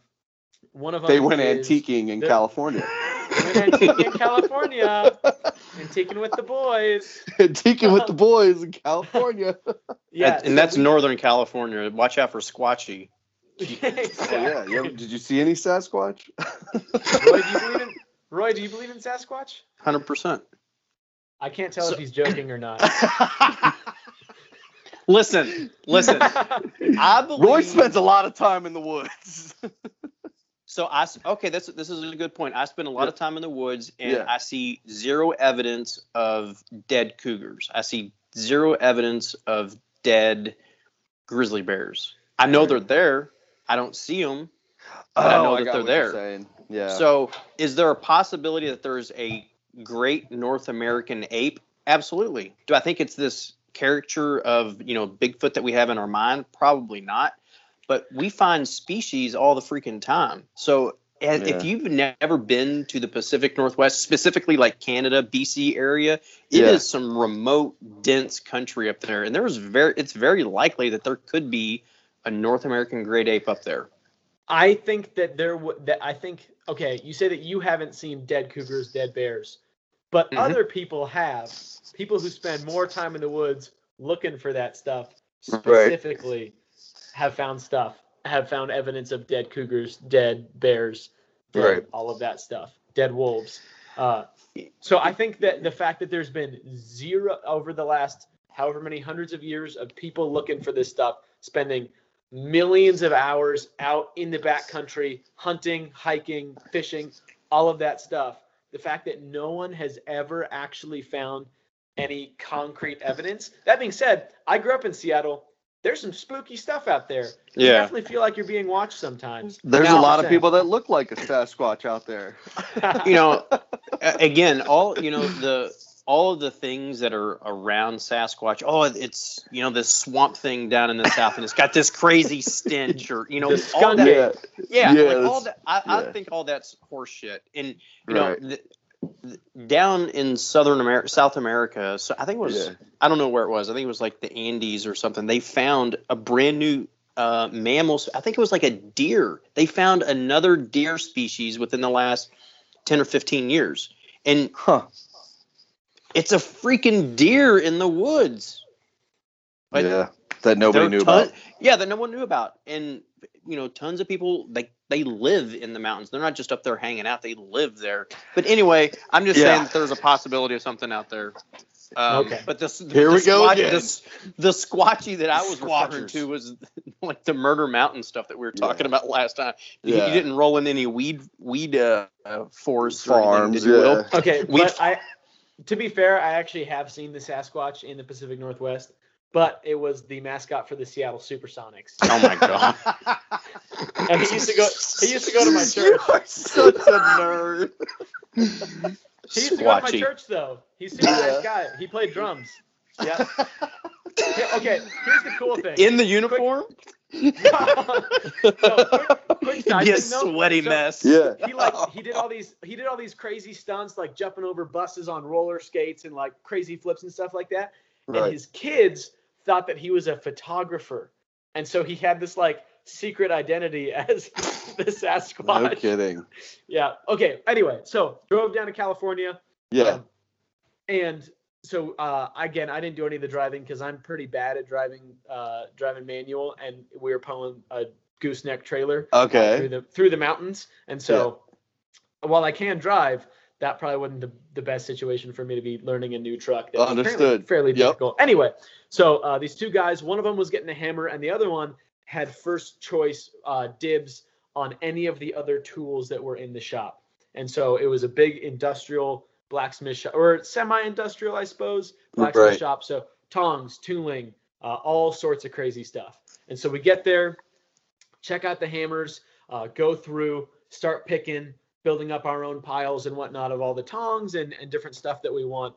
one of them They went is- antiquing in the- California. *laughs* Went antiquing in California. Antiquing with the boys. *laughs* antiquing with the boys in California. *laughs* Yeah. and that's Northern California. Watch out for Squatchy. exactly. Oh, yeah. You ever- did you see any Sasquatch? Roy, do you believe in Roy? Do you believe in Sasquatch? Hundred percent. I can't tell So- if he's joking or not. *laughs* Listen, listen. I believe. Roy spends a lot of time in the woods. *laughs* So I okay, that's this is a good point. I spend a lot Yeah. of time in the woods, and Yeah. I see zero evidence of dead cougars. I see zero evidence of dead grizzly bears. I know they're there. I don't see them. But I oh, know that got they're what you're there. saying. Yeah. So, is there a possibility that there's a great North American ape? Absolutely. Do I think it's this caricature of you know Bigfoot that we have in our mind? Probably not. But we find species all the freaking time. So, Yeah. if you've never been to the Pacific Northwest, specifically like Canada, BC area, it is Yeah. some remote, dense country up there, and there's very it's very likely that there could be a North American great ape up there. I think that there would that I think okay, you say that you haven't seen dead cougars, dead bears, but Mhm. other people have. People who spend more time in the woods looking for that stuff Right. specifically have found stuff, have found evidence of dead cougars, dead bears, dead, Right. all of that stuff, dead wolves. Uh, so I think that the fact that there's been zero over the last however many hundreds of years of people looking for this stuff, spending millions of hours out in the backcountry, hunting, hiking, fishing, all of that stuff. The fact that no one has ever actually found any concrete evidence. That being said, I grew up in Seattle there's some spooky stuff out there. You Yeah. definitely feel like you're being watched sometimes. There's Now, a lot of people that look like a Sasquatch out there. you know, *laughs* again, all you know the all of the things that are around Sasquatch. Oh, it's you know this swamp thing down in the south, and it's got this crazy stench, or you know, all that. Yeah, Yeah, Yeah, like all that. I, I think all that's horseshit. And you right. know, the, the, down in Southern America, South America. So I think it was. Yeah. I don't know where it was. I think it was like the Andes or something. They found a brand new uh, mammal. I think it was like a deer. They found another deer species within the last ten or fifteen years, and Huh. It's a freaking deer in the woods. Like, yeah. That nobody knew ton- about. Yeah, that no one knew about, and you know, tons of people they they live in the mountains. They're not just up there hanging out; they live there. But anyway, I'm just Yeah. saying that there's a possibility of something out there. Um, Okay. But this Here the we go squatch- again. The, the squatchy that I was referring Squatchers. to was *laughs* like the Murder Mountain stuff that we were talking Yeah. about last time. You, Yeah. you didn't roll in any weed weed uh, uh, forests or anything, Farms, did you, Will? Okay, We- but I, to be fair, I actually have seen the Sasquatch in the Pacific Northwest, but it was the mascot for the Seattle SuperSonics. *laughs* Oh my god! *laughs* And he used to go. He used to go to my church. You are such a nerd. He used to go to my church though. He's a Yeah. nice guy. He played drums. Yeah. Yeah, okay, here's the cool thing. In the uniform, *laughs* no, quick, quick side be a thing, though. sweaty So, mess. Yeah. He like he did all *laughs* these he did all these crazy stunts like jumping over buses on roller skates and like crazy flips and stuff like that. And Right. his kids thought that he was a photographer, and so he had this like secret identity *laughs* as the Sasquatch. No kidding. Yeah. Okay. Anyway, so drove down to California. Yeah. um, and so uh, again, I didn't do any of the driving because I'm pretty bad at driving uh, driving manual, and we were pulling a gooseneck trailer okay through the through the mountains. And so while I can drive, that probably wasn't the, the best situation for me to be learning a new truck. That was Understood. Fairly Yep. difficult. Anyway, so uh, these two guys, one of them was getting a hammer, and the other one had first choice uh, dibs on any of the other tools that were in the shop. And so it was a big industrial blacksmith shop, or semi-industrial, I suppose, blacksmith Right. shop. So tongs, tooling, uh, all sorts of crazy stuff. And so we get there, check out the hammers, uh, go through, start picking, building up our own piles and whatnot of all the tongs and, and different stuff that we want.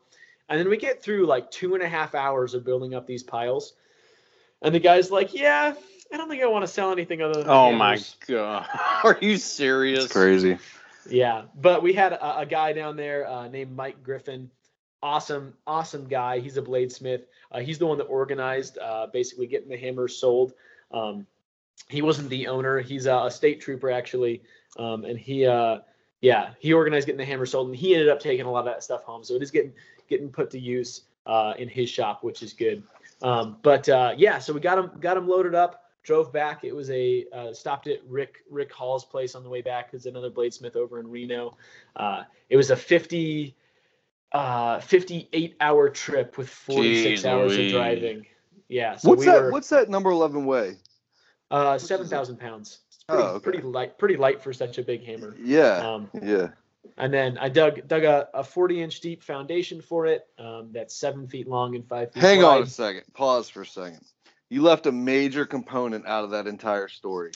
And then we get through like two and a half hours of building up these piles. And the guy's like, Yeah, I don't think I want to sell anything other than Oh my god! *laughs* Are you serious? It's crazy. Yeah, but we had a, a guy down there uh, named Mike Griffin. Awesome, awesome guy. He's a bladesmith. Uh, he's the one that organized uh, basically getting the hammers sold. Um, he wasn't the owner. He's a, a state trooper actually, um, and he, uh, yeah, he organized getting the hammer sold, and he ended up taking a lot of that stuff home. So it is getting getting put to use uh, in his shop, which is good. Um, but uh, yeah, so we got him got him loaded up. Drove back. It was a uh, stopped at Rick Rick Hall's place on the way back. Is another bladesmith over in Reno. Uh, it was a 50, uh, 58 hour trip with 46 Jeez hours of driving. Yeah. So What's we that? were What's that number eleven weigh? Uh, 7,000 pounds. It's pretty, Oh, okay. pretty light, pretty light for such a big hammer. Yeah. Um, Yeah. and then I dug dug a, a 40 inch deep foundation for it. Um, that's seven feet long and five feet Hang on a second. Pause for a second. You left a major component out of that entire story.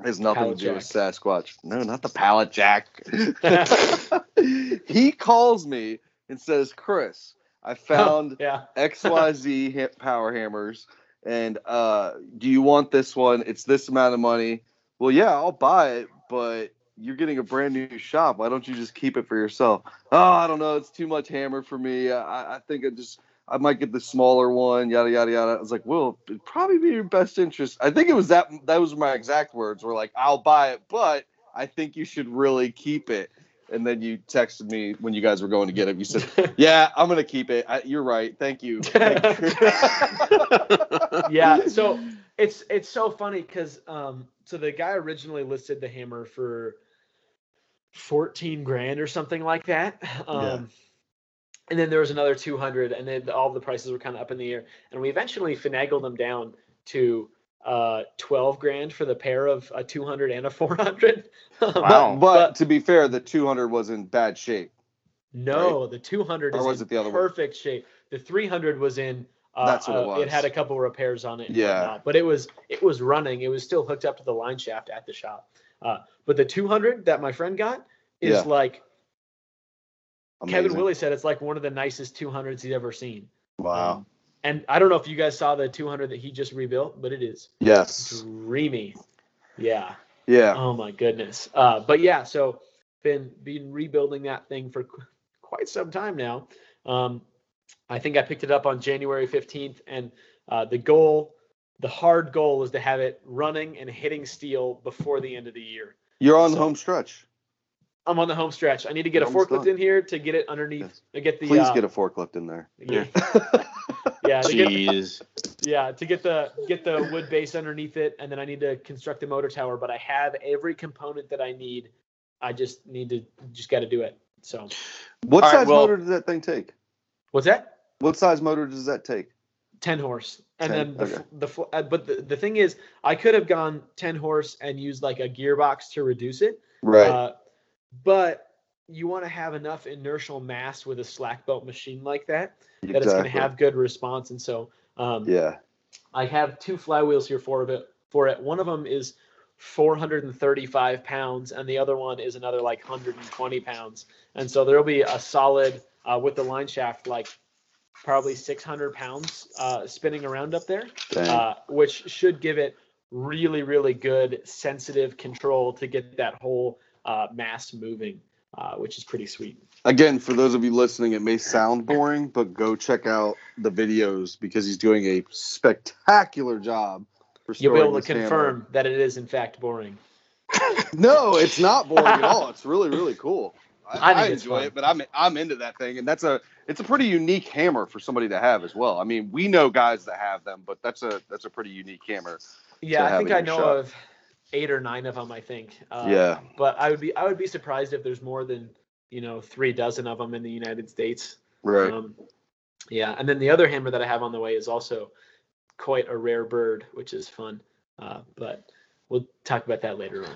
It has nothing Pallet to do with. Sasquatch. No, not the pallet jack. *laughs* *laughs* he calls me and says, Chris, I found yeah. XYZ power hammers. And uh, do you want this one? It's this amount of money. Well, yeah, I'll buy it, but you're getting a brand new shop. Why don't you just keep it for yourself? Oh, I don't know. It's too much hammer for me. I, I think I just I might get the smaller one. Yada yada yada. I was like, well, it'd probably be your best interest. I think it was that. Those were my exact words. Were like, I'll buy it, but I think you should really keep it. And then you texted me when you guys were going to get it. You said, *laughs* "Yeah, I'm gonna keep it. I, you're right. Thank you." Thank *laughs* you. *laughs* yeah so it's it's so funny because um so the guy originally listed the hammer for 14 grand or something like that um Yeah. and then there was another 200 and then all the prices were kind of up in the air and we eventually finagled them down to uh 12 grand for the pair of a 200 and a 400 *laughs* Wow. But, but But- to be fair, the 200 was in bad shape. no the 200 Or is was in it the other one? perfect shape the 300 was in Uh, That's what it uh, It had a couple repairs on it. and Yeah. whatnot, but it was it was running. It was still hooked up to the line shaft at the shop. Uh, but the 200 that my friend got is Yeah. like Kevin Willie said it's like one of the nicest 200s he's ever seen. Wow. Um, and I don't know if you guys saw the 200 that he just rebuilt, but it is yes. dreamy. Yeah. Yeah. Oh my goodness. Uh, but yeah, so been been rebuilding that thing for qu- quite some time now. Um, I think I picked it up on January 15th, and uh, the goal, the hard goal, is to have it running and hitting steel before the end of the year. You're on the home stretch. I'm on the home stretch. I need to get a forklift done. in here to get it underneath. To get the Please uh, get a forklift in there. yeah, *laughs* yeah, to get, yeah, to get the get the wood base underneath it, and then I need to construct the motor tower. But I have every component that I need. I just need to just got to do it. So What All right, size well- motor does that thing take? what's that? What size motor does that take? 10 horse and 10, then the, okay. the uh, but the, the thing is i could have gone 10 horse and used like a gearbox to reduce it Right. uh, but you want to have enough inertial mass with a slack belt machine like that that it's going to have good response. And so um, Yeah. i have two flywheels here for it for it. One of them is 435 pounds and the other one is another like 120 pounds. And so there'll be a solid uh, with the line shaft like probably 600 pounds uh, spinning around up there uh, which should give it really, really good sensitive control to get that whole uh, mass moving, uh, which is pretty sweet. Again, for those of you listening, it may sound boring, but go check out the videos because he's doing a spectacular job. You'll be able to restoring this hammer. confirm that it is in fact boring. *laughs* No, it's not boring at all. It's really, really cool. I, I I, enjoy it, but I'm I'm into that thing, and that's a it's a pretty unique hammer for somebody to have as well. I mean, we know guys that have them, but that's a that's a pretty unique hammer. Yeah, I think I know of eight or nine of them. I think. Uh, Yeah. But I would be I would be surprised if there's more than you know three dozen of them in the United States. Right. Um, yeah, and then the other hammer that I have on the way is also quite a rare bird, which is fun. Uh, but we'll talk about that later on.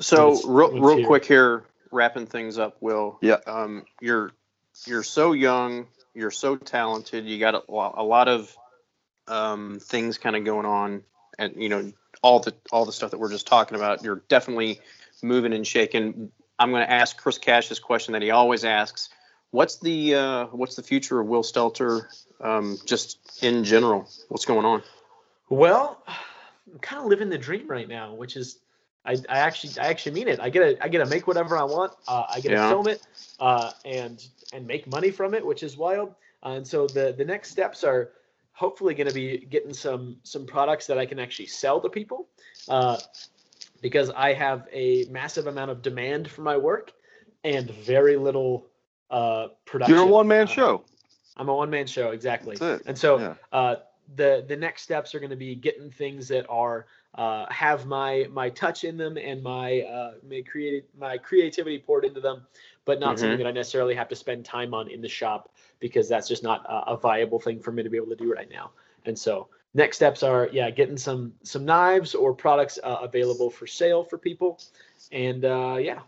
So Let's- real, let's real hear. quick here, wrapping things up. Will Yeah. Um, you're you're so young. You're so talented. You got a, lo- a lot of um, things kind of going on, and you know all the all the stuff that we're just talking about. You're definitely moving and shaking. I'm going to ask Chris Cash this question that he always asks. What's the uh, what's the future of Will Stelter, um, just in general? What's going on? Well, I'm kind of living the dream right now, which is I, I actually I actually mean it. I get to I get to make whatever I want. Uh, I get to Yeah. film it uh, and and make money from it, which is wild. Uh, and so the the next steps are hopefully going to be getting some some products that I can actually sell to people, uh, because I have a massive amount of demand for my work and very little uh, production. You're a one man Uh, show. I'm a one man show, exactly. And so Yeah. uh, the the next steps are going to be getting things that are uh, have my my touch in them and my uh, my creative my creativity poured into them, but not something that I necessarily have to spend time on in the shop because that's just not a, a viable thing for me to be able to do right now. And so next steps are yeah getting some some knives or products uh, available for sale for people, and uh, yeah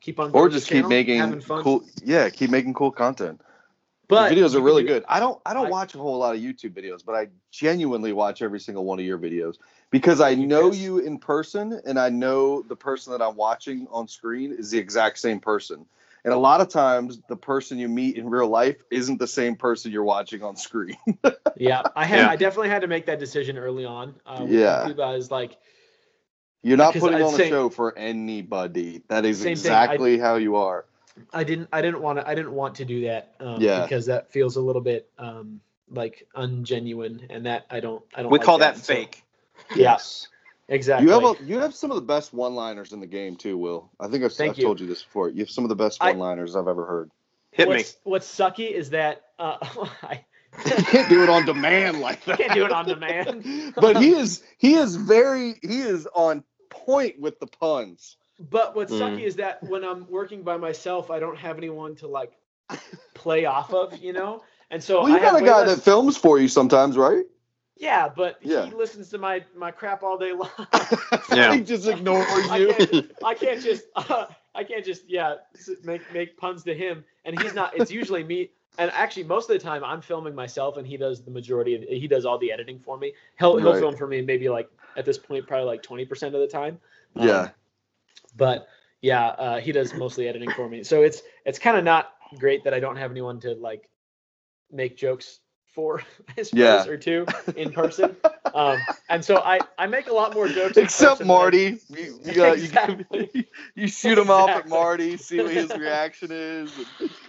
keep on Or just keep channel, making fun. cool. Yeah, keep making cool content. But the videos are really good. I don't I don't watch a whole lot of YouTube videos, but I genuinely watch every single one of your videos because I know piss. you in person and I know the person that I'm watching on screen is the exact same person. And a lot of times the person you meet in real life isn't the same person you're watching on screen. *laughs* Yeah, I had Yeah. I definitely had to make that decision early on. Uh, with Yeah. YouTube, I was like, You're not putting I'd on a show for anybody. That is Same thing. I- exactly how you are. I didn't I didn't want to I didn't want to do that um, Yeah. because that feels a little bit um, like ungenuine and that I don't I don't. We like call that So- fake. Yeah, exactly. You have a, you have some of the best one-liners in the game too, Will. I think I've, Thank I've you. told you this before. You have some of the best I- one-liners I've ever heard. Hit me. what's, What's sucky is that uh, *laughs* I you can't do it on demand like that. can't do it on demand. *laughs* but he is he is very he is on point with the puns. But what's Mm. sucky is that when I'm working by myself, I don't have anyone to like play off of, you know. And so Well, you I have got a guy less- that films for you sometimes, right? Yeah, but Yeah. he listens to my my crap all day long. *laughs* Yeah. he just ignores I you. can't, I can't just uh, *laughs* I can't just yeah make make puns to him, and he's not. It's usually me and actually most of the time I'm filming myself and he does the majority of he does all the editing for me. He'll he'll film for me maybe like at this point probably like 20% of the time. Um, Yeah. but yeah, uh, he does mostly editing for me. So it's it's kind of not great that I don't have anyone to like make jokes *laughs* I suppose, Yeah. or two in person. Um, and so I I make a lot more jokes. Except person than I- Marty. You, *laughs* you, uh, Exactly. *laughs* you shoot him off at Marty, see what his reaction is.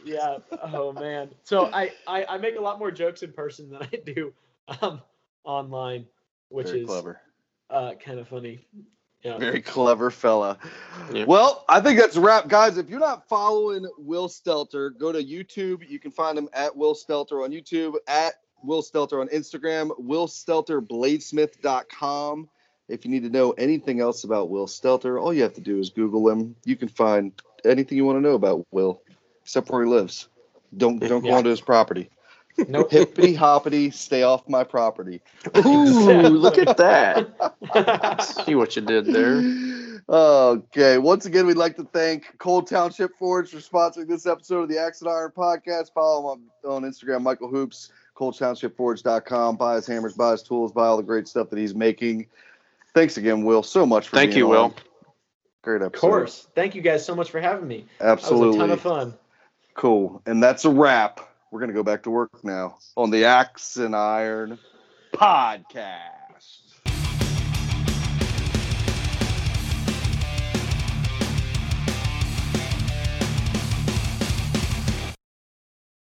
yeah. Oh man. So I, I I make a lot more jokes in person than I do um online, which Very is clever. uh kind of funny. Yeah. Very clever fella. Yeah. Well, I think that's a wrap, guys. If you're not following Will Stelter, go to YouTube. You can find him at Will Stelter on YouTube, at Will Stelter on Instagram, WillStelterBladesmith.com. If you need to know anything else about Will Stelter, all you have to do is Google him. You can find anything you want to know about Will, except where he lives. Don't don't go onto his property. Nope. Hippity hoppity, stay off my property. Ooh, look at that. *laughs* See what you did there. Okay. Once again, we'd like to thank Cole Township Forge for sponsoring this episode of the Axe and Iron Podcast. Follow him on, on Instagram, Michael Hoops, coletownshipforge.com. Buy his hammers, buy his tools, buy all the great stuff that he's making. Thanks again, Will, so much for Thank being you, on. Will. Great episode. Of course. Thank you guys so much for having me. Absolutely. That was a ton of fun. Cool. And that's a wrap. We're going to go back to work now on the Axe and Iron Podcast.